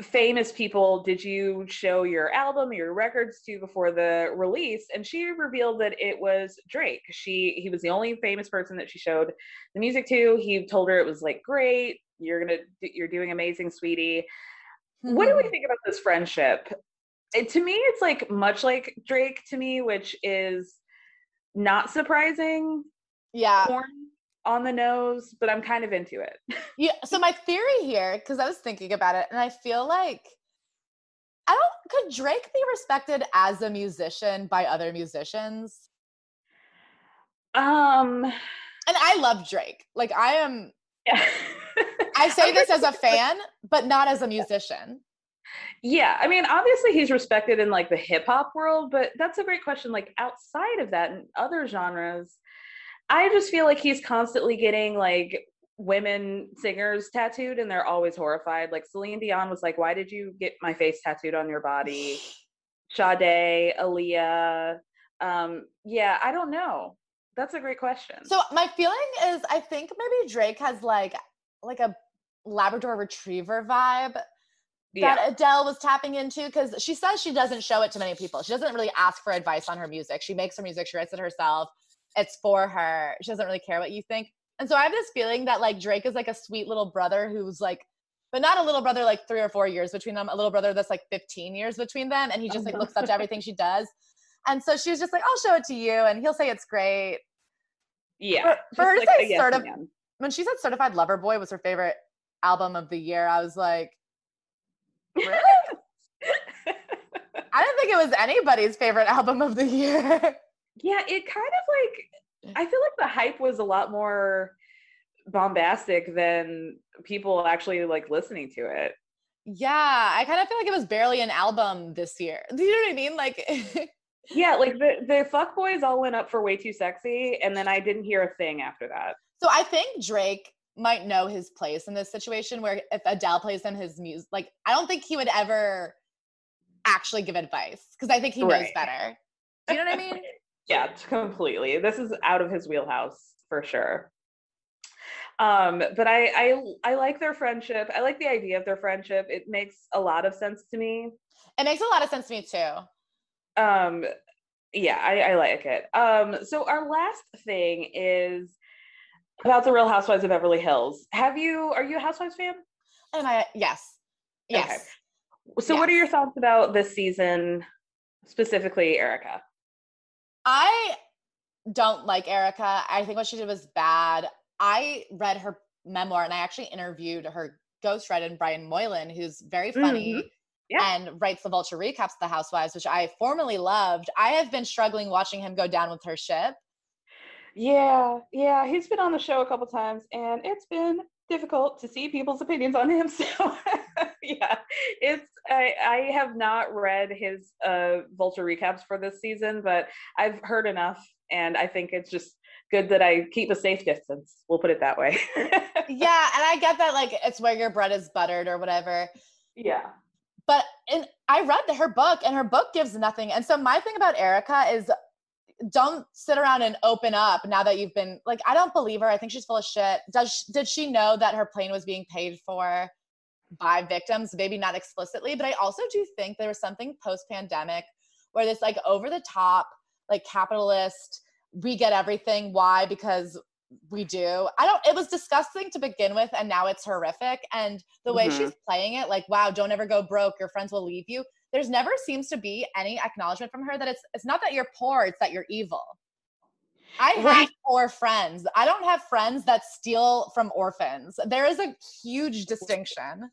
famous people did you show your album, your records to before the release? And she revealed that it was Drake. She he was the only famous person that she showed the music to. He told her it was like great. You're gonna you're doing amazing, sweetie. What do we hmm. think about this friendship? It, to me, it's like much like Drake to me, which is not surprising. yeah. Corn on the nose, but I'm kind of into it. Yeah. So my theory here, because I was thinking about it, and I feel like I don't could Drake be respected as a musician by other musicians? Um, And I love Drake. Like I am yeah. I say this as a fan, but not as a musician. Yeah, I mean, obviously he's respected in like the hip hop world, but that's a great question. Like outside of that, in other genres, I just feel like he's constantly getting like women singers tattooed, and they're always horrified. Like Celine Dion was like, "Why did you get my face tattooed on your body?" Sade, Aaliyah. Um, yeah, I don't know. That's a great question. So my feeling is I think maybe Drake has like like a Labrador retriever vibe that Yeah. Adele was tapping into because she says she doesn't show it to many people. She doesn't really ask for advice on her music. She makes her music, she writes it herself. It's for her. She doesn't really care what you think. And so I have this feeling that like Drake is like a sweet little brother who's like, but not a little brother like three or four years between them, a little brother that's like 15 years between them. And he just like looks up to everything she does. And so she was just like, I'll show it to you. And he'll say it's great. yeah. For, for her just to like say a yes sort of, when she said Certified Lover Boy was her favorite album of the year, I was like, really? I didn't think it was anybody's favorite album of the year. Yeah, it kind of like I feel like the hype was a lot more bombastic than people actually like listening to it. yeah, I kind of feel like it was barely an album this year. Do you know what I mean? Like, Yeah, like the the fuck boys all went up for way too sexy, and then I didn't hear a thing after that. so I think Drake might know his place in this situation where if Adele plays him his music, like, I don't think he would ever actually give advice because I think he knows Right. better. Do you know what I mean? Yeah, completely. This is out of his wheelhouse for sure. Um, but I, I I like their friendship. I like the idea of their friendship. It makes a lot of sense to me. It makes a lot of sense to me too. Um, yeah, I, I like it. Um, so our last thing is about the Real Housewives of Beverly Hills. Have you? Are you a Housewives fan? And I, yes, yes. Okay. So, what are your thoughts about this season, specifically Erica? I don't like Erica. I think what she did was bad. I read her memoir and I actually interviewed her ghostwriter, Brian Moylan, who's very funny Mhm. Yeah. and writes the Vulture recaps of the Housewives, which I formerly loved. I have been struggling watching him go down with her ship. Yeah, yeah, he's been on the show a couple times, and it's been difficult to see people's opinions on him. So, yeah, it's I I have not read his uh Vulture recaps for this season, but I've heard enough, and I think it's just good that I keep a safe distance. We'll put it that way. yeah, and I get that like it's where your bread is buttered or whatever. yeah. But and I read the, her book and her book gives nothing. And so my thing about Erica is don't sit around and open up now that you've been like I don't believe her. I think she's full of shit. Does did she know that her plane was being paid for by victims? Maybe not explicitly, but I also do think there was something post pandemic where this like over the top like capitalist we get everything why because we do. I don't it was disgusting to begin with and now it's horrific and the way Mhm. she's playing it like wow, don't ever go broke, your friends will leave you. There's never seems to be any acknowledgement from her that it's it's not that you're poor, it's that you're evil. I have Right. poor friends. I don't have friends that steal from orphans. There is a huge distinction.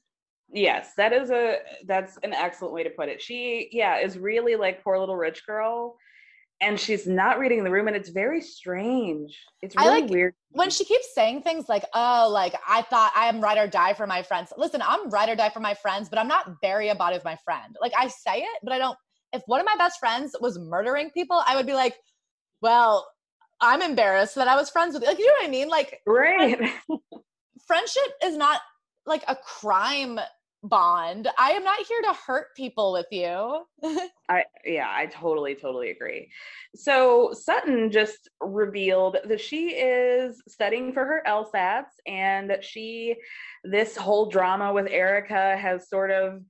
Yes, that is a that's an excellent way to put it. She, yeah, is really like poor little rich girl, and she's not reading the room, and it's very strange. It's really like- weird. when she keeps saying things like, oh, like I thought I am ride or die for my friends. Listen, I'm ride or die for my friends, but I'm not bury a body with my friend. Like I say it, but I don't. If one of my best friends was murdering people, I would be like, well, I'm embarrassed that I was friends with. Like, you know what I mean? Like, Right. friendship is not like a crime bond. I am not here to hurt people with you. I yeah, I totally totally agree. So Sutton just revealed that she is studying for her LSATs and that she this whole drama with Erica has sort of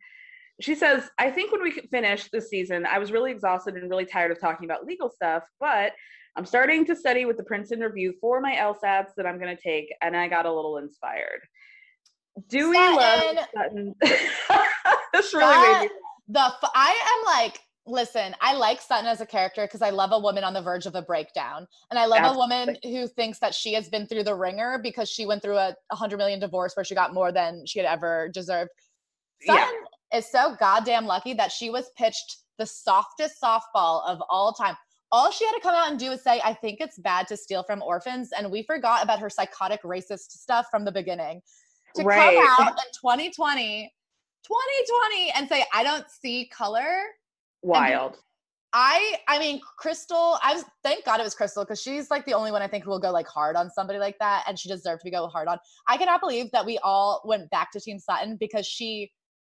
she says, I think when we finish this season, I was really exhausted and really tired of talking about legal stuff, but I'm starting to study with the Princeton Review for my LSATs that I'm going to take, and I got a little inspired. Do we love Sutton? this really made me the f- I am like, listen, I like Sutton as a character because I love a woman on the verge of a breakdown, and I love a woman who thinks that she has been through the wringer because she went through a, hundred million divorce where she got more than she had ever deserved. Yeah. Sutton is so goddamn lucky that she was pitched the softest softball of all time. All she had to come out and do is say, I think it's bad to steal from orphans. And we forgot about her psychotic racist stuff from the beginning. To Right. come out in 2020, 2020 and say, I don't see color. wild. I I mean Crystal, I was thank God it was Crystal because she's like the only one I think who will go like hard on somebody like that and she deserved to be go hard on. I cannot believe that we all went back to Team Sutton because she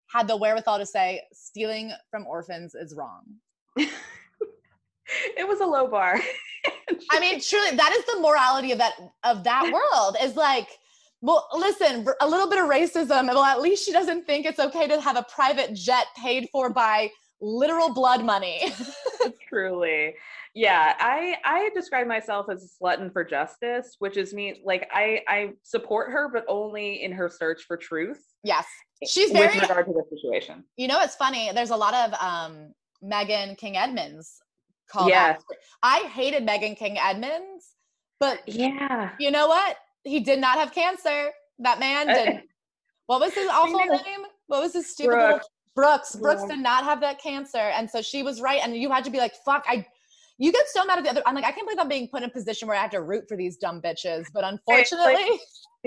had the wherewithal to say stealing from orphans is wrong. it was a low bar. I mean, truly, that is the morality of that of that world. Is like, well, listen, a little bit of racism. Well, at least she doesn't think it's okay to have a private jet paid for by literal blood money. Truly. Yeah, I I describe myself as a slutton for justice, which is me like I I support her, but only in her search for truth. Yes, she's very with regard to the situation. You know, it's funny. There's a lot of um Meghan King Edmonds called. Yes. I hated Meghan King Edmonds, but yeah, you know what? He did not have cancer. That man did. what was his awful name? What was his stupid? Brooks. Brooks. Brooks Yeah. did not have that cancer, and so she was right. And you had to be like, "Fuck!" I. You get so mad at the other. I'm like, I can't believe I'm being put in a position where I have to root for these dumb bitches. But unfortunately,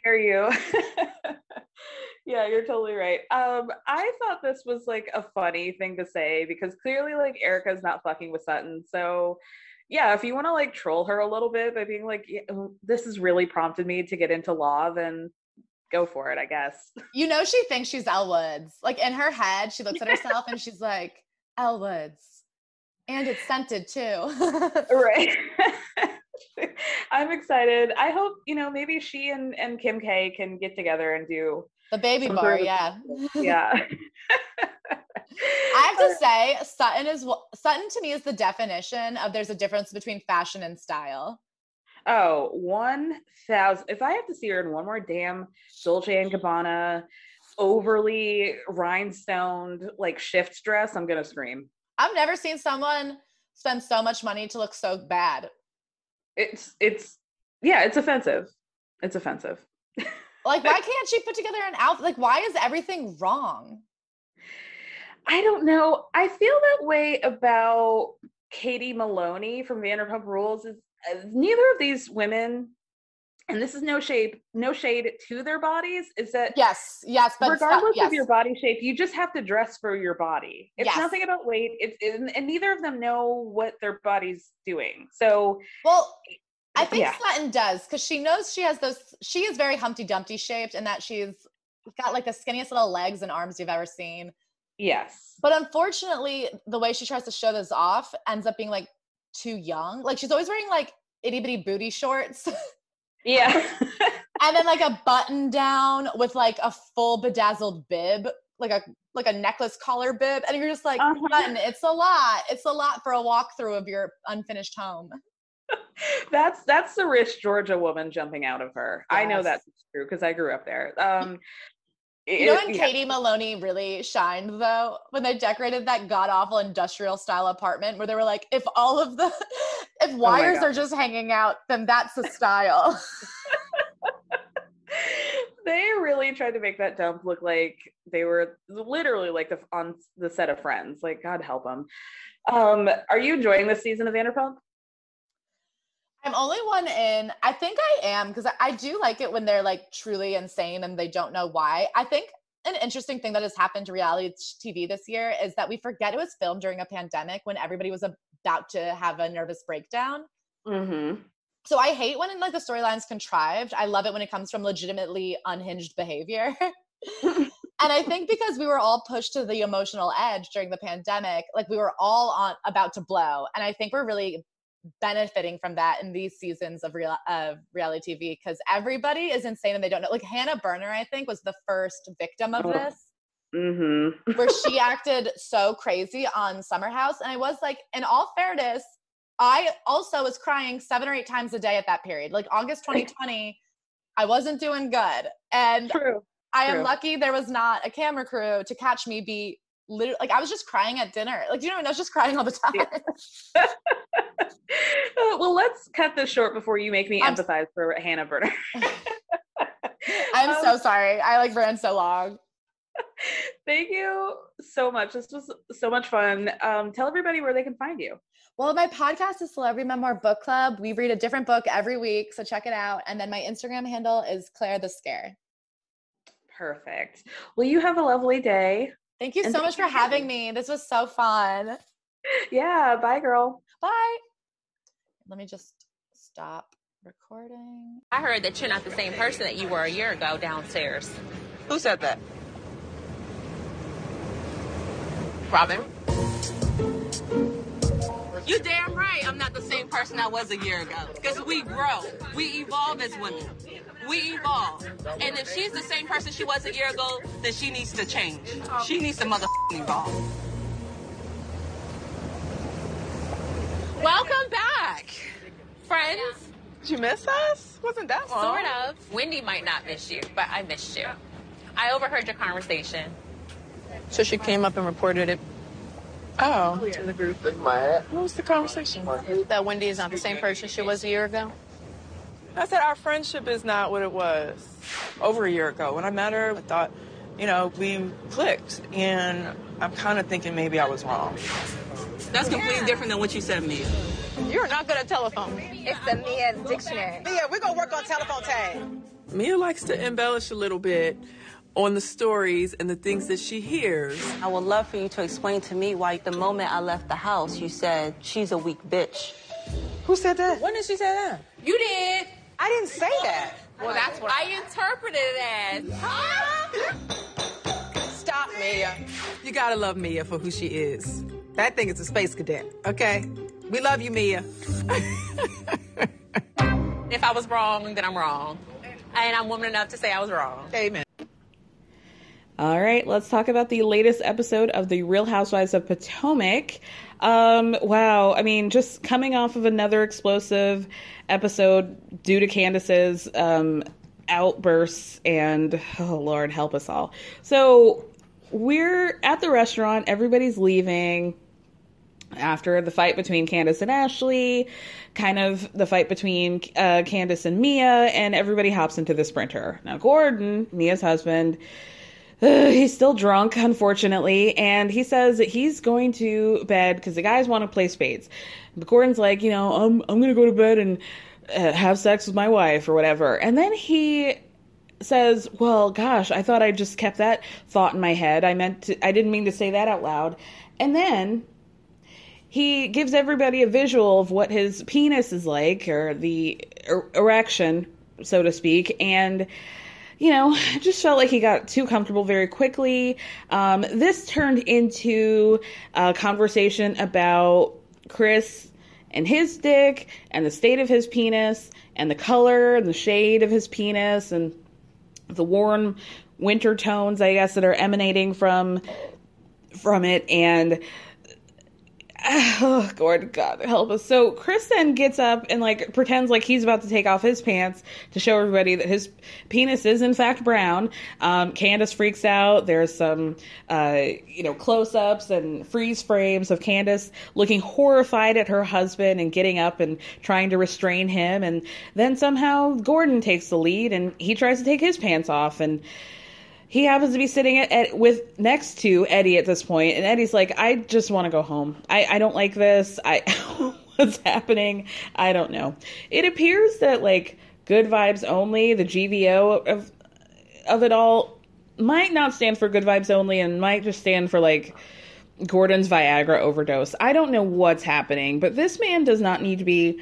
Dare you? yeah, you're totally right. Um, I thought this was like a funny thing to say because clearly, like Erica's not fucking with Sutton. So, yeah, if you want to like troll her a little bit by being like, oh, "This has really prompted me to get into law," then go for it, I guess. you know, she thinks she's Elle Woods. Like in her head, she looks at herself and she's like, Elle Woods. And it's scented too. right. I'm excited. I hope you know maybe she and and Kim K can get together and do the baby bar, sort of- yeah. yeah. I have to say, Sutton is Sutton to me is the definition of there's a difference between fashion and style. Oh, one thousand. If I have to see her in one more damn Dolce and Gabbana, overly rhinestoned like shift dress, I'm gonna scream. I've never seen someone spend so much money to look so bad. It's it's yeah, it's offensive. It's offensive. Like, why can't she put together an outfit? Like, why is everything wrong? I don't know. I feel that way about Katie Maloney from Vanderpump Rules. Is uh, neither of these women, and this is no shade, no shade to their bodies. Is that Yes, yes, but regardless yes. of your body shape, you just have to dress for your body. It's Yes. nothing about weight. It's and, and neither of them know what their body's doing. So Well, I think Yeah. Sutton does because she knows she has those. She is very Humpty Dumpty shaped, and that she's got like the skinniest little legs and arms you've ever seen. Yes, But unfortunately, the way she tries to show this off ends up being like too young. Like she's always wearing like itty bitty booty shorts yeah, and then like a button down with like a full bedazzled bib, like a like a necklace collar bib, and you're just like, Uh-huh. Sutton, it's a lot. It's a lot for a walkthrough of your unfinished home. that's that's the rich Georgia woman jumping out of her. I know that's true because I grew up there. Um, You know it- when yeah. Katie Maloney really shined though? When they decorated that god awful industrial style apartment where they were like, if all of the if wires Oh are just hanging out, then that's the style. they really tried to make that dump look like they were literally like the on the set of Friends. Like God help them. Um, are you enjoying this season of Vanderpump? I'm only one in. I think I am because I, do like it when they're like truly insane and they don't know why. I think an interesting thing that has happened to reality TV this year is that we forget it was filmed during a pandemic when everybody was about to have a nervous breakdown. Mm-hmm. So I hate when like the storyline's contrived. I love it when it comes from legitimately unhinged behavior. and I think because we were all pushed to the emotional edge during the pandemic, like we were all on about to blow. And I think we're really benefiting from that in these seasons of real of reality TV because everybody is insane and they don't know. Like Hannah Berner, I think, was the first victim of Oh. this Mm-hmm. where she acted so crazy on Summer House. And I was like, in all fairness, I also was crying seven or eight times a day at that period. Like August 2020, I wasn't doing good. And True. I am true. lucky there was not a camera crew to catch me be literally like I was just crying at dinner. Like, you know, I was just crying all the time. Oh, well, let's cut this short before you make me I'm- empathize for Hannah Berner. I'm Um, so sorry. I like ran so long. Thank you so much. This was so much fun. Um, tell everybody where they can find you. Well, my podcast is Celebrity Memoir Book Club. We read a different book every week, so check it out. And then my Instagram handle is Claire the Scare. Perfect. Well, you have a lovely day. Thank you And so thank much for you having me. This was so fun. Yeah. Bye, girl. Bye. Let me just stop recording. I heard that you're not the same person that you were a year ago downstairs. Who said that? Robin. You damn right I'm not the same person I was a year ago. Because we grow. We evolve as women. We evolve. And if she's the same person she was a year ago, then she needs to change. She needs to mother evolve. Welcome back, friends. Did you miss us? Wasn't that long? Sort of. Wendy might not miss you, but I missed you. I overheard your conversation. So she came up and reported it. Oh. To the group. What was the conversation? That Wendy is not the same person she was a year ago. I said our friendship is not what it was over a year ago. When I met her, I thought, you know, we clicked, and I'm kind of thinking maybe I was wrong. That's completely different than what you said, Mia. You're not good at telephone. It's the Mia dictionary. Mia, we're gonna work on telephone tag. Mia likes to embellish a little bit on the stories and the things that she hears. I would love for you to explain to me why the moment I left the house, you said she's a weak bitch. Who said that? When did she say that? You did. I didn't say that. Well, that's what I interpreted it as. Stop, Mia. You gotta love Mia for who she is. That thing is a space cadet, okay? We love you, Mia. If I was wrong, then I'm wrong. And I'm woman enough to say I was wrong. Amen. All right, let's talk about the latest episode of The Real Housewives of Potomac. Um, wow, I mean, just coming off of another explosive episode due to Candiace's um, outbursts, and oh Lord, help us all. So we're at the restaurant, everybody's leaving after the fight between Candiace and Ashley, kind of the fight between uh, Candiace and Mia, and everybody hops into the sprinter. Now, Gordon, Mia's husband, uh, he's still drunk, unfortunately, and he says that he's going to bed because the guys want to play spades. But Gordon's like, you know, I'm I'm gonna go to bed and uh, have sex with my wife or whatever, and then he says, "Well, gosh, I thought I just kept that thought in my head. I meant to, I didn't mean to say that out loud." And then he gives everybody a visual of what his penis is like or the er- erection, so to speak, and you know, just felt like he got too comfortable very quickly. Um, this turned into a conversation about Chris and his dick and the state of his penis and the color and the shade of his penis and the warm winter tones, I guess, that are emanating from from it and oh god god help us. So chris then gets up and like pretends like he's about to take off his pants to show everybody that his penis is in fact brown. Um, candiace freaks out. There's some uh, you know close-ups and freeze frames of candiace looking horrified at her husband and getting up and trying to restrain him. And then somehow gordon takes the lead and he tries to take his pants off. And he happens to be sitting at, at, with next to Eddie at this point, and Eddie's like, "I just want to go home. I, I don't like this. I what's happening? I don't know." It appears that like good vibes only, the GVO of of it all, might not stand for good vibes only, and might just stand for like Gordon's Viagra overdose. I don't know what's happening, but this man does not need to be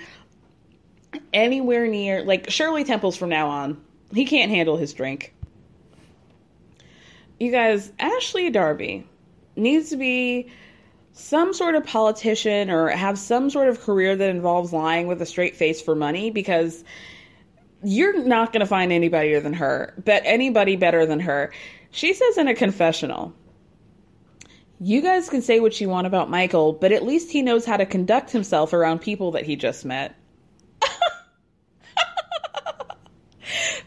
anywhere near like Shirley Temples from now on. He can't handle his drink you guys, Ashley Darby needs to be some sort of politician or have some sort of career that involves lying with a straight face for money because you're not going to find anybody better than her, but anybody better than her. She says in a confessional, you guys can say what you want about Michael, but at least he knows how to conduct himself around people that he just met.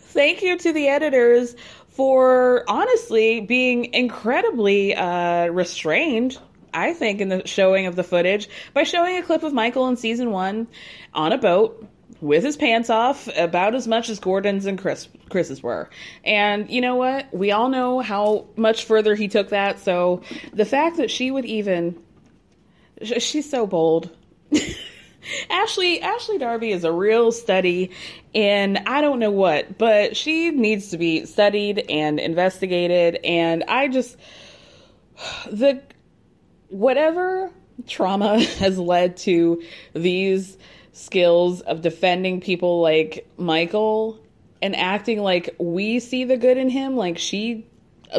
Thank you to the editors for honestly being incredibly uh, restrained. I think in the showing of the footage by showing a clip of Michael in season one on a boat with his pants off, about as much as Gordon's and Chris Chris's were. And you know what? We all know how much further he took that. So the fact that she would even, she's so bold. Ashley Ashley Darby is a real study in I don't know what, but she needs to be studied and investigated and I just the whatever trauma has led to these skills of defending people like Michael and acting like we see the good in him like she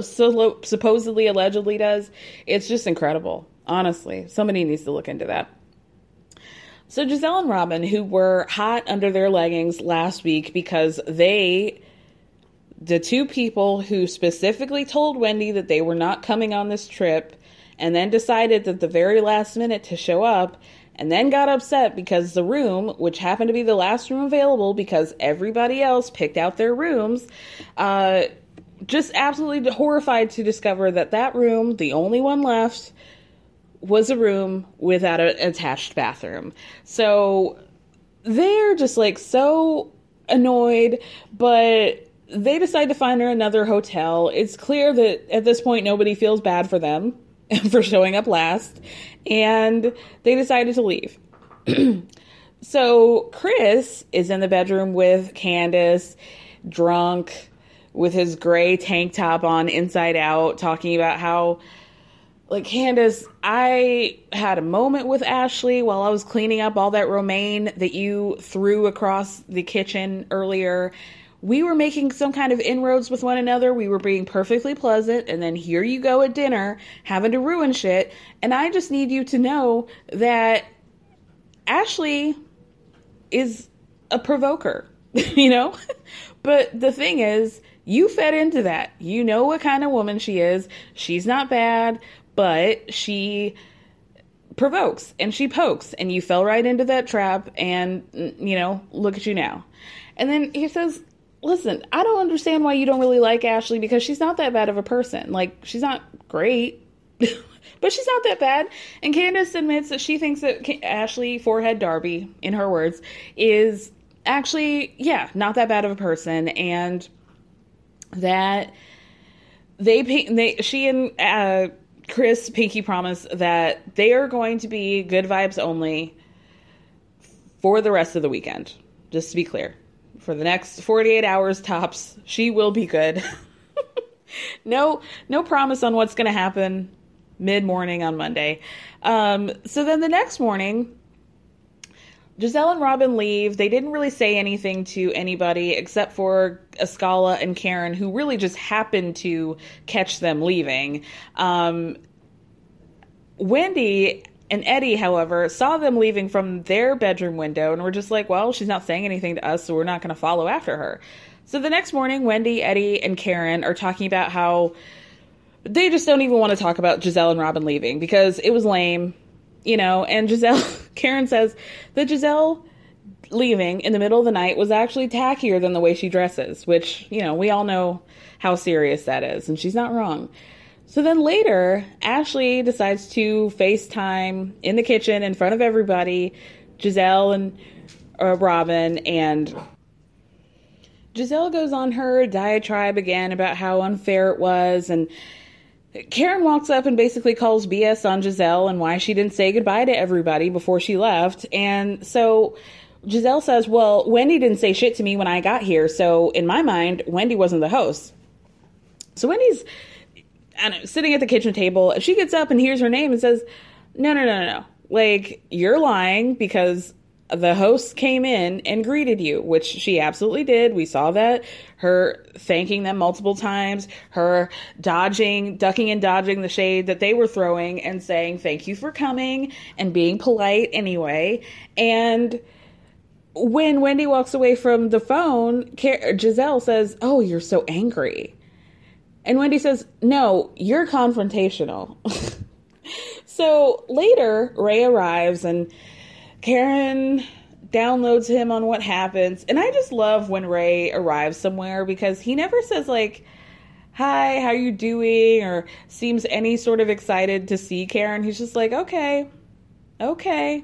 supposedly allegedly does. It's just incredible. Honestly, somebody needs to look into that. So Gizelle and Robyn, who were hot under their leggings last week because they, the two people who specifically told Wendy that they were not coming on this trip, and then decided at the very last minute to show up, and then got upset because the room, which happened to be the last room available because everybody else picked out their rooms, uh, just absolutely horrified to discover that that room, the only one left, was a room without an attached bathroom. So they're just like so annoyed, but they decide to find her another hotel. It's clear that at this point nobody feels bad for them for showing up last, and they decided to leave. so Chris is in the bedroom with Candiace, drunk, with his gray tank top on inside out, talking about how like Candiace, I had a moment with Ashley while I was cleaning up all that romaine that you threw across the kitchen earlier. We were making some kind of inroads with one another. We were being perfectly pleasant, and then here you go at dinner having to ruin shit. And I just need you to know that Ashley is a provoker, you know? but the thing is, you fed into that. You know what kind of woman she is. She's not bad but she provokes and she pokes and you fell right into that trap and you know look at you now. And then he says listen i don't understand why you don't really like ashley because she's not that bad of a person. Like she's not great but she's not that bad. And candiace admits that she thinks that ashley forehead darby in her words is actually yeah not that bad of a person and that they they she and uh Chris Pinky promise that they are going to be good vibes only for the rest of the weekend. Just to be clear, for the next 48 hours tops, she will be good. no, no promise on what's going to happen mid morning on Monday. Um, so then the next morning, Gizelle and Robyn leave. They didn't really say anything to anybody except for Askale and Karen, who really just happened to catch them leaving. Um, Wendy and Eddie, however, saw them leaving from their bedroom window and were just like, well, she's not saying anything to us, so we're not going to follow after her. So the next morning, Wendy, Eddie, and Karen are talking about how they just don't even want to talk about Gizelle and Robyn leaving because it was lame, you know. And Gizelle, Karen says that Gizelle leaving in the middle of the night was actually tackier than the way she dresses, which, you know, we all know how serious that is, and she's not wrong. So then later, Ashley decides to FaceTime in the kitchen in front of everybody, Gizelle and uh, Robyn, and Gizelle goes on her diatribe again about how unfair it was, and Karen walks up and basically calls BS on Gizelle and why she didn't say goodbye to everybody before she left. And so Gizelle says, Well, Wendy didn't say shit to me when I got here, so in my mind, Wendy wasn't the host. So Wendy's know, sitting at the kitchen table. She gets up and hears her name and says, No, no, no, no, no. Like, you're lying because the host came in and greeted you, which she absolutely did. We saw that. Her thanking them multiple times, her dodging, ducking and dodging the shade that they were throwing and saying, Thank you for coming and being polite anyway. And when Wendy walks away from the phone, Gizelle says, Oh, you're so angry. And Wendy says, No, you're confrontational. so later, Ray arrives and Karen downloads him on what happens. And I just love when Ray arrives somewhere because he never says, like, Hi, how you doing? or seems any sort of excited to see Karen. He's just like, Okay, okay.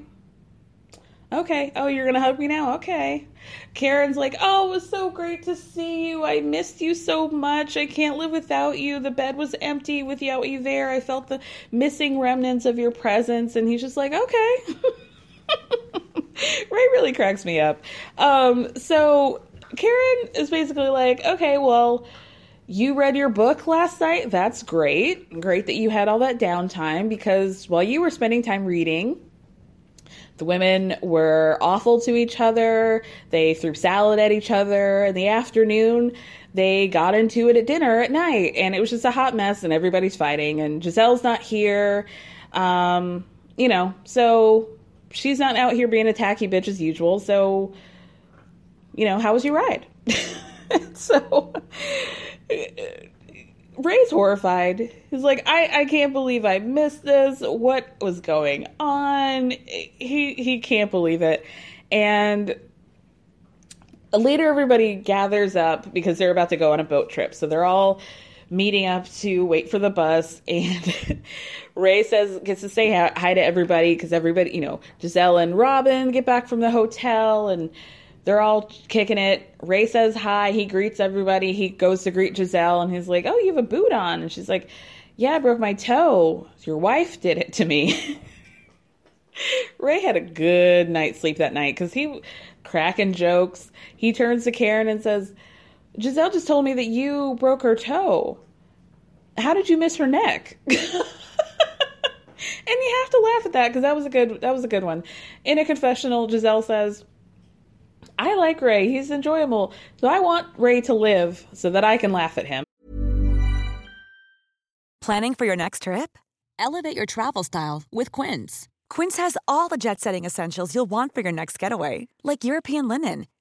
Okay. Oh, you're going to hug me now? Okay. Karen's like, Oh, it was so great to see you. I missed you so much. I can't live without you. The bed was empty without you there. I felt the missing remnants of your presence. And he's just like, Okay. Ray really cracks me up. Um, so Karen is basically like, Okay, well, you read your book last night. That's great. Great that you had all that downtime because while you were spending time reading, the women were awful to each other. They threw salad at each other in the afternoon. They got into it at dinner at night, and it was just a hot mess, and everybody's fighting. And Gizelle's not here. Um, you know, so she's not out here being a tacky bitch as usual. So, you know, how was your ride? so Ray's horrified. He's like, I, I can't believe I missed this. What was going on? He he can't believe it. And later everybody gathers up because they're about to go on a boat trip. So they're all meeting up to wait for the bus and Ray says gets to say hi to everybody because everybody, you know, Gizelle and Robyn get back from the hotel and they're all kicking it. Ray says hi. He greets everybody. He goes to greet Gizelle and he's like, Oh, you have a boot on. And she's like, Yeah, I broke my toe. Your wife did it to me. Ray had a good night's sleep that night because he cracking jokes. He turns to Karen and says, Gizelle just told me that you broke her toe. How did you miss her neck? and you have to laugh at that because that was a good that was a good one. In a confessional, Gizelle says, I like Ray. He's enjoyable. So I want Ray to live so that I can laugh at him. Planning for your next trip? Elevate your travel style with Quince. Quince has all the jet setting essentials you'll want for your next getaway, like European linen,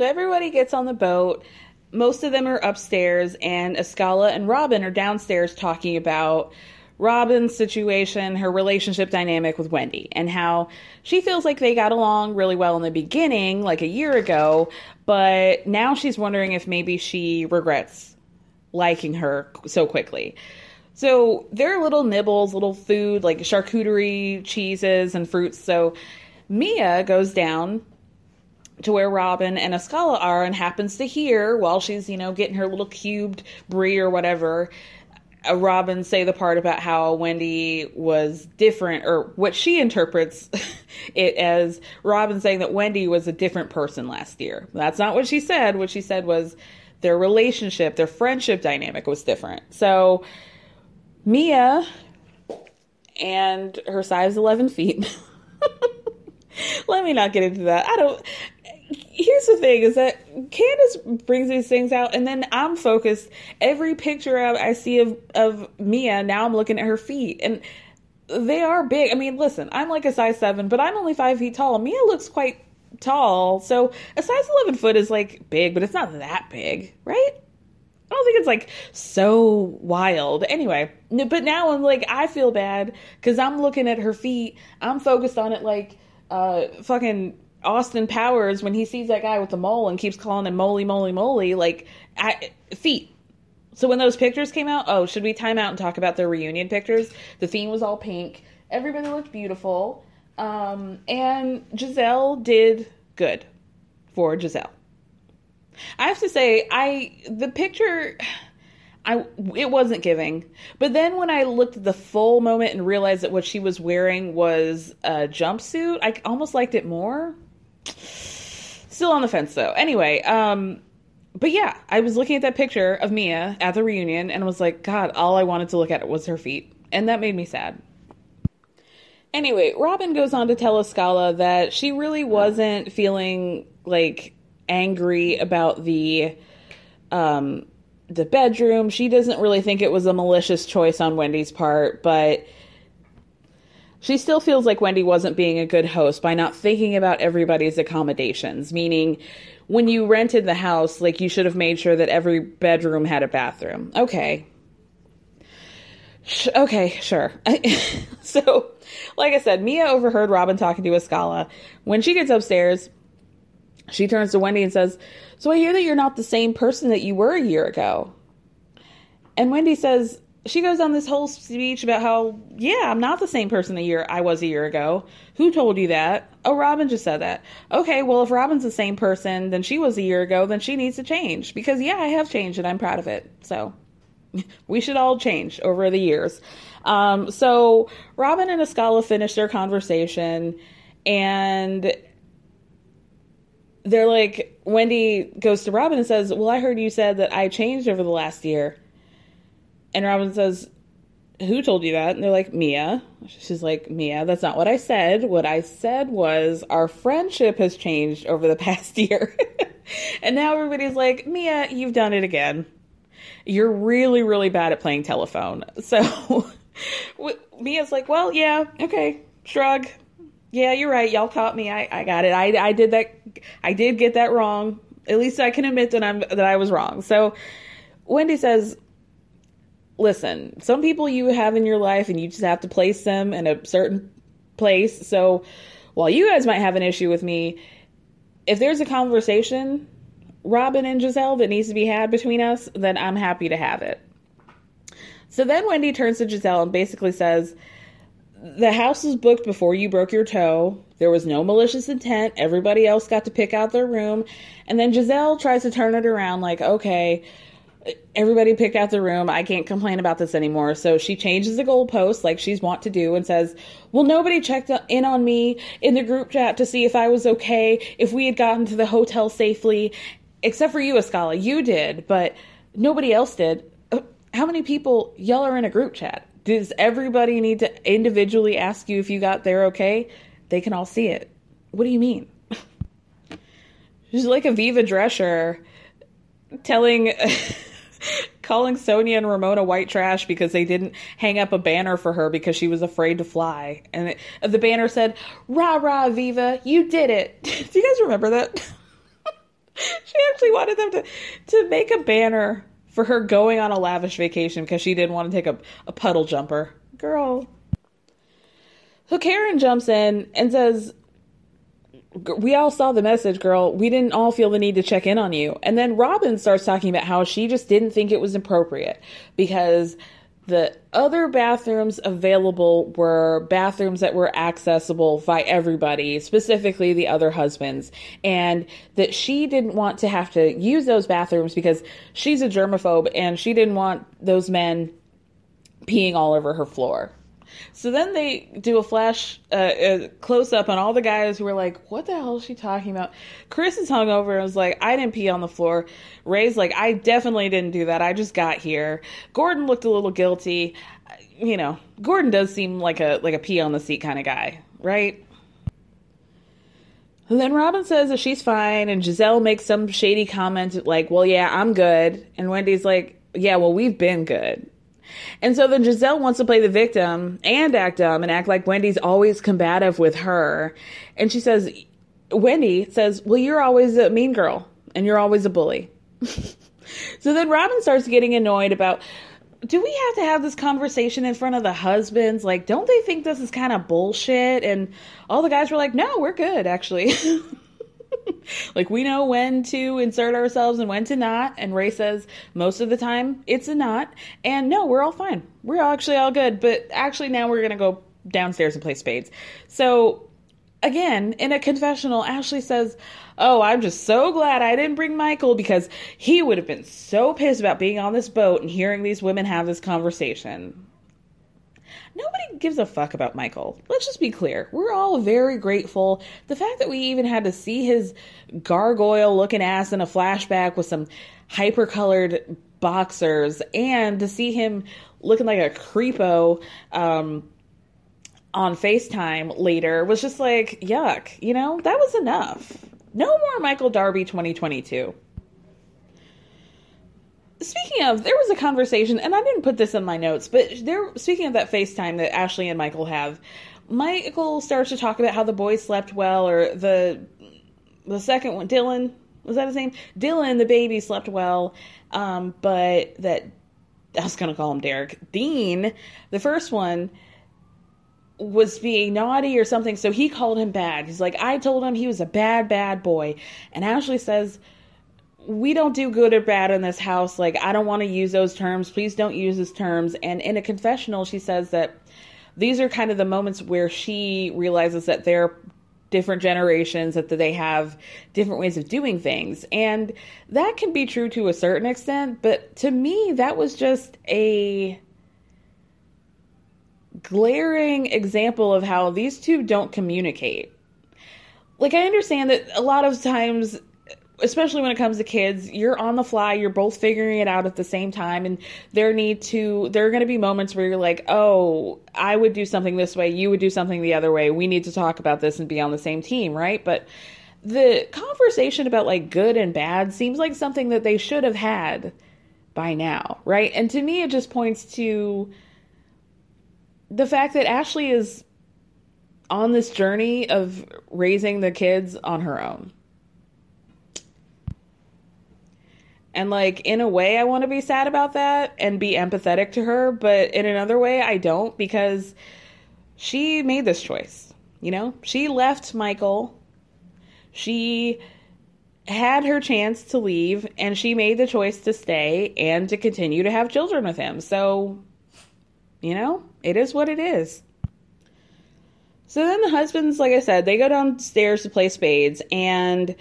So everybody gets on the boat. Most of them are upstairs, and Askale and Robyn are downstairs talking about Robyn's situation, her relationship dynamic with Wendy, and how she feels like they got along really well in the beginning, like a year ago, but now she's wondering if maybe she regrets liking her so quickly. So there are little nibbles, little food like charcuterie, cheeses, and fruits. So Mia goes down to where Robyn and Askale are and happens to hear while she's, you know, getting her little cubed brie or whatever, uh, Robyn say the part about how Wendy was different or what she interprets it as Robyn saying that Wendy was a different person last year. That's not what she said. What she said was their relationship, their friendship dynamic was different. So Mia and her size 11 feet. Let me not get into that. I don't here's the thing is that Candiace brings these things out, and then I'm focused. Every picture I see of of Mia now, I'm looking at her feet, and they are big. I mean, listen, I'm like a size seven, but I'm only five feet tall. Mia looks quite tall, so a size eleven foot is like big, but it's not that big, right? I don't think it's like so wild. Anyway, but now I'm like, I feel bad because I'm looking at her feet. I'm focused on it like uh fucking Austin Powers when he sees that guy with the mole and keeps calling him moly moly moly like feet. So when those pictures came out, oh, should we time out and talk about the reunion pictures? The theme was all pink. Everybody looked beautiful. Um, and Gizelle did good for Gizelle. I have to say, I the picture I it wasn't giving. But then when I looked at the full moment and realized that what she was wearing was a jumpsuit, I almost liked it more. Still on the fence though. Anyway, um but yeah, I was looking at that picture of Mia at the reunion and was like, God, all I wanted to look at was her feet. And that made me sad. Anyway, Robyn goes on to tell Askale that she really wasn't feeling like angry about the um the bedroom. She doesn't really think it was a malicious choice on Wendy's part, but she still feels like Wendy wasn't being a good host by not thinking about everybody's accommodations, meaning when you rented the house, like you should have made sure that every bedroom had a bathroom. Okay. Okay, sure. so, like I said, Mia overheard Robyn talking to Askale. When she gets upstairs, she turns to Wendy and says, So I hear that you're not the same person that you were a year ago. And Wendy says, she goes on this whole speech about how, yeah, I'm not the same person a year I was a year ago. Who told you that? Oh, Robyn just said that. Okay, well, if Robyn's the same person than she was a year ago, then she needs to change because yeah, I have changed and I'm proud of it. So we should all change over the years. Um, so Robyn and Askale finish their conversation and they're like, Wendy goes to Robyn and says, Well, I heard you said that I changed over the last year. And Robyn says, Who told you that? And they're like, Mia. She's like, Mia, that's not what I said. What I said was our friendship has changed over the past year. and now everybody's like, Mia, you've done it again. You're really, really bad at playing telephone. So Mia's like, Well, yeah, okay, shrug. Yeah, you're right. Y'all caught me. I, I got it. I, I did that. I did get that wrong. At least I can admit that I'm that I was wrong. So Wendy says, listen, some people you have in your life and you just have to place them in a certain place. So while you guys might have an issue with me, if there's a conversation, Robyn and Gizelle, that needs to be had between us, then I'm happy to have it. So then Wendy turns to Gizelle and basically says, The house was booked before you broke your toe. There was no malicious intent. Everybody else got to pick out their room. And then Gizelle tries to turn it around like, okay, everybody picked out the room. I can't complain about this anymore. So she changes the goalpost like she's wont to do and says, Well, nobody checked in on me in the group chat to see if I was okay, if we had gotten to the hotel safely, except for you, Askale. You did, but nobody else did. Uh, How many people y'all are in a group chat? Does everybody need to individually ask you if you got there okay? They can all see it. What do you mean? She's like Aviva Drescher telling calling Sonja and Ramona white trash because they didn't hang up a banner for her because she was afraid to fly. And it, the banner said, Rah rah Viva, you did it. Do you guys remember that? she actually wanted them to, to make a banner for her going on a lavish vacation because she didn't want to take a, a puddle jumper. Girl. So Karen jumps in and says, we all saw the message, girl. We didn't all feel the need to check in on you. And then Robyn starts talking about how she just didn't think it was appropriate because the other bathrooms available were bathrooms that were accessible by everybody, specifically the other husbands, and that she didn't want to have to use those bathrooms because she's a germaphobe and she didn't want those men peeing all over her floor. So then they do a flash uh, uh, close up on all the guys who were like, "What the hell is she talking about?" Chris is hungover and was like, "I didn't pee on the floor." Ray's like, "I definitely didn't do that. I just got here." Gordon looked a little guilty. You know, Gordon does seem like a like a pee on the seat kind of guy, right? And then Robyn says that she's fine, and Gizelle makes some shady comment like, "Well, yeah, I'm good," and Wendy's like, "Yeah, well, we've been good." And so then Gizelle wants to play the victim and act dumb and act like Wendy's always combative with her. And she says, Wendy says, Well, you're always a mean girl and you're always a bully. so then Robyn starts getting annoyed about do we have to have this conversation in front of the husbands? Like, don't they think this is kind of bullshit? And all the guys were like, no, we're good, actually. like we know when to insert ourselves and when to not. And ray says most of the time it's a not. And no we're all fine. We're actually all good. But actually now we're gonna go downstairs and play spades. So again in a confessional ashley says oh i'm just so glad i didn't bring michael because he would have been so pissed about being on this boat and hearing these women have this conversation Nobody gives a fuck about Michael. Let's just be clear. We're all very grateful. The fact that we even had to see his gargoyle looking ass in a flashback with some hyper colored boxers and to see him looking like a creepo um, on FaceTime later was just like, yuck. You know, that was enough. No more Michael Darby 2022 speaking of, there was a conversation, and I didn't put this in my notes, but there. Speaking of that FaceTime that Ashley and Michael have, Michael starts to talk about how the boys slept well, or the the second one, Dylan, was that his name? Dylan, the baby, slept well, um, but that I was gonna call him Derek. Dean, the first one, was being naughty or something, so he called him bad. He's like, I told him he was a bad, bad boy. And Ashley says, We don't do good or bad in this house. Like, I don't want to use those terms. Please don't use those terms. And in a confessional, she says that these are kind of the moments where she realizes that they're different generations, that they have different ways of doing things. And that can be true to a certain extent, but to me, that was just a glaring example of how these two don't communicate. Like, I understand that a lot of times, especially when it comes to kids, you're on the fly, you're both figuring it out at the same time, and there need to, there are going to be moments where you're like, oh, I would do something this way, you would do something the other way. We need to talk about this and be on the same team, right? But the conversation about like good and bad seems like something that they should have had by now, right? And to me, it just points to the fact that Ashley is on this journey of raising the kids on her own. And like in a way I want to be sad about that and be empathetic to her, but in another way I don't because she made this choice. You know, she left Michael. She had her chance to leave and she made the choice to stay and to continue to have children with him. So, you know, it is what it is. So then the husbands, like I said, they go downstairs to play spades, and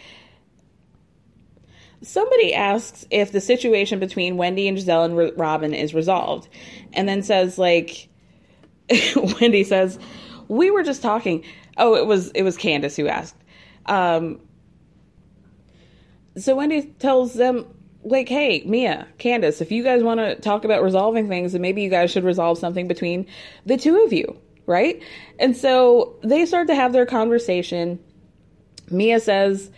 somebody asks if the situation between Wendy and Gizelle and Robyn is resolved, and then says like, Wendy says, "We were just talking." Oh, it was it was Candiace who asked. Um, so Wendy tells them like, hey, Mia, Candiace, if you guys want to talk about resolving things, then maybe you guys should resolve something between the two of you, right? And so they start to have their conversation. Mia says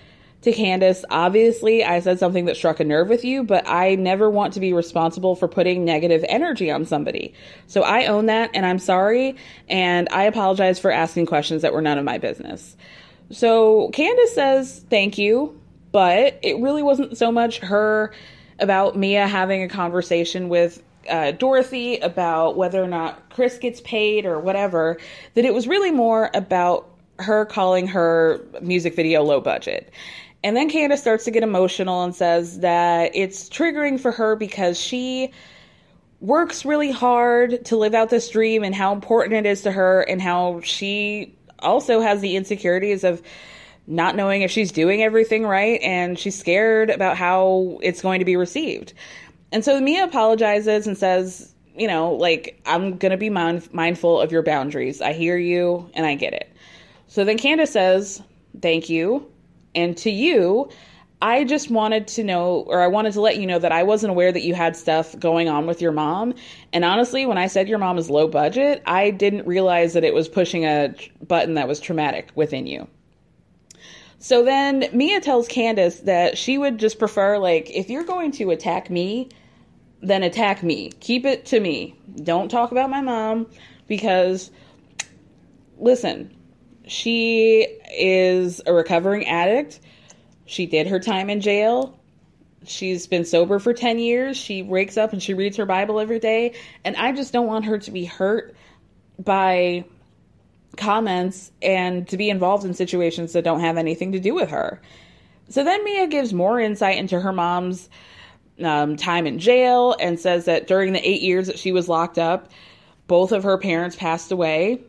to Candiace, obviously, I said something that struck a nerve with you, but I never want to be responsible for putting negative energy on somebody. So I own that and I'm sorry. And I apologize for asking questions that were none of my business. So Candiace says, thank you but it really wasn't so much her about Mia having a conversation with uh, Dorothy about whether or not Chris gets paid or whatever, that it was really more about her calling her music video low budget. And then Candiace starts to get emotional and says that it's triggering for her because she works really hard to live out this dream and how important it is to her and how she also has the insecurities of not knowing if she's doing everything right and she's scared about how it's going to be received. And so Mia apologizes and says, you know, like, I'm going to be mind- mindful of your boundaries. I hear you and I get it. So then Candiace says, thank you. And to you, I just wanted to know, or I wanted to let you know that I wasn't aware that you had stuff going on with your mom. And honestly, when I said your mom is low budget, I didn't realize that it was pushing a button that was traumatic within you. So then Mia tells Candiace that she would just prefer, like, if you're going to attack me, then attack me. Keep it to me. Don't talk about my mom because, listen, she is a recovering addict. She did her time in jail. She's been sober for 10 years. She wakes up and she reads her Bible every day. And I just don't want her to be hurt by comments and to be involved in situations that don't have anything to do with her. So then Mia gives more insight into her mom's um, time in jail and says that during the eight years that she was locked up, both of her parents passed away.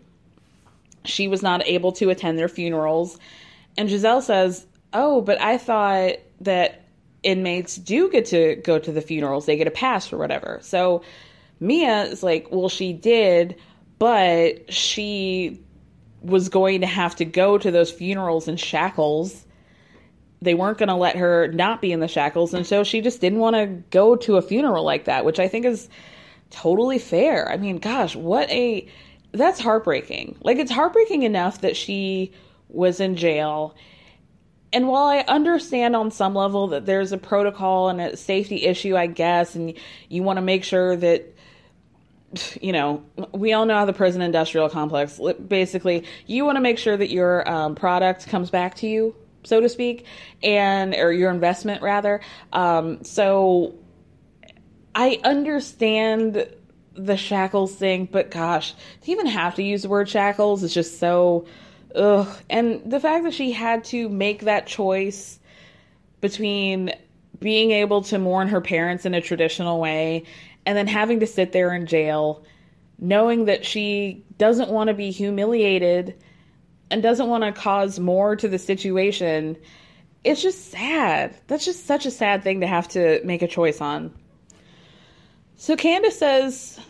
She was not able to attend their funerals. And Gizelle says, Oh, but I thought that inmates do get to go to the funerals, they get a pass or whatever. So Mia is like, Well, she did, but she was going to have to go to those funerals in shackles. They weren't going to let her not be in the shackles. And so she just didn't want to go to a funeral like that, which I think is totally fair. I mean, gosh, what a. That's heartbreaking. Like, it's heartbreaking enough that she was in jail. And while I understand on some level that there's a protocol and a safety issue, I guess, and you want to make sure that you know, we all know how the prison industrial complex basically, you want to make sure that your um, product comes back to you, so to speak, and or your investment rather. Um, so I understand the shackles thing, but gosh, to even have to use the word shackles is just so ugh. And the fact that she had to make that choice between being able to mourn her parents in a traditional way and then having to sit there in jail knowing that she doesn't want to be humiliated and doesn't want to cause more to the situation it's just sad that's just such a sad thing to have to make a choice on so candiace says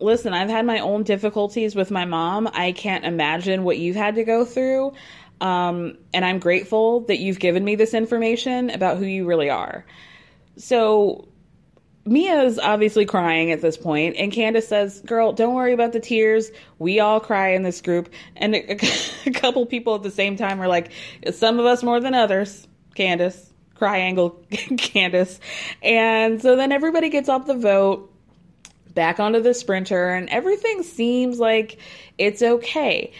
listen i've had my own difficulties with my mom i can't imagine what you've had to go through um, and i'm grateful that you've given me this information about who you really are so Mia's obviously crying at this point, and Candiace says, Girl, don't worry about the tears. We all cry in this group. And a, a couple people at the same time are like, Some of us more than others. Candiace, triangle Candiace. And so then everybody gets off the vote, back onto the sprinter, and everything seems like it's okay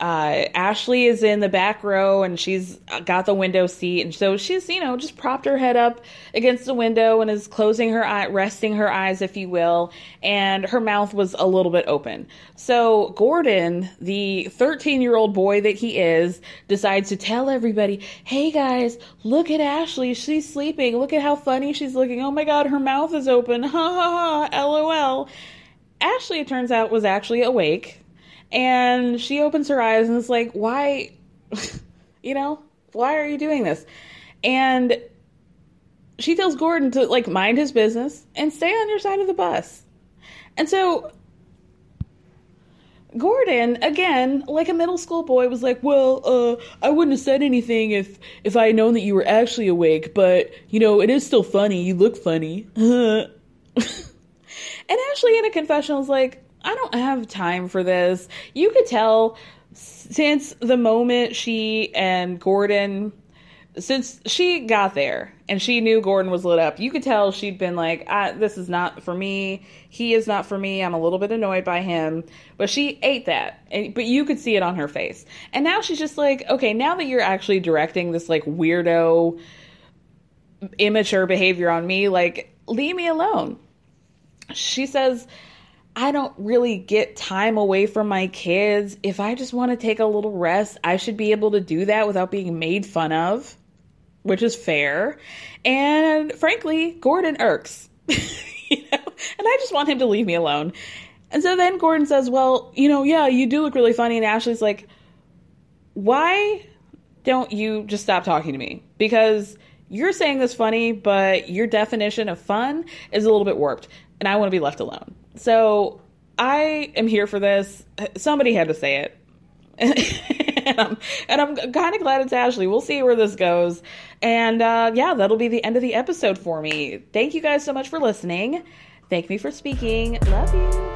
uh, Ashley is in the back row and she's got the window seat. And so she's, you know, just propped her head up against the window and is closing her eye, resting her eyes, if you will. And her mouth was a little bit open. So Gordon, the 13 year old boy that he is, decides to tell everybody, Hey guys, look at Ashley. She's sleeping. Look at how funny she's looking. Oh my God, her mouth is open. Ha ha ha. LOL. Ashley, it turns out, was actually awake and she opens her eyes and is like, why, you know, why are you doing this? And she tells Gordon to like mind his business and stay on your side of the bus. And so Gordon, again, like a middle school boy, was like, "Well, uh, I wouldn't have said anything if if I had known that you were actually awake, but you know, it is still funny. You look funny." and Ashley in a confessional is like, I don't have time for this. You could tell since the moment she and Gordon since she got there and she knew Gordon was lit up, you could tell she'd been like, "This is not for me. He is not for me. I'm a little bit annoyed by him." But she ate that, and, but you could see it on her face. And now she's just like, "Okay, now that you're actually directing this like weirdo, immature behavior on me, like leave me alone." She says I don't really get time away from my kids. If I just want to take a little rest, I should be able to do that without being made fun of, which is fair. And frankly, Gordon irks. you know, and I just want him to leave me alone. And so then Gordon says, "Well, you know, yeah, you do look really funny." And Ashley's like, "Why don't you just stop talking to me? Because you're saying this funny, but your definition of fun is a little bit warped, and I want to be left alone." So I am here for this. Somebody had to say it. and I'm, I'm kind of glad it's Ashley. We'll see where this goes. And uh, yeah, that'll be the end of the episode for me. Thank you guys so much for listening. Thank me for speaking. Love you.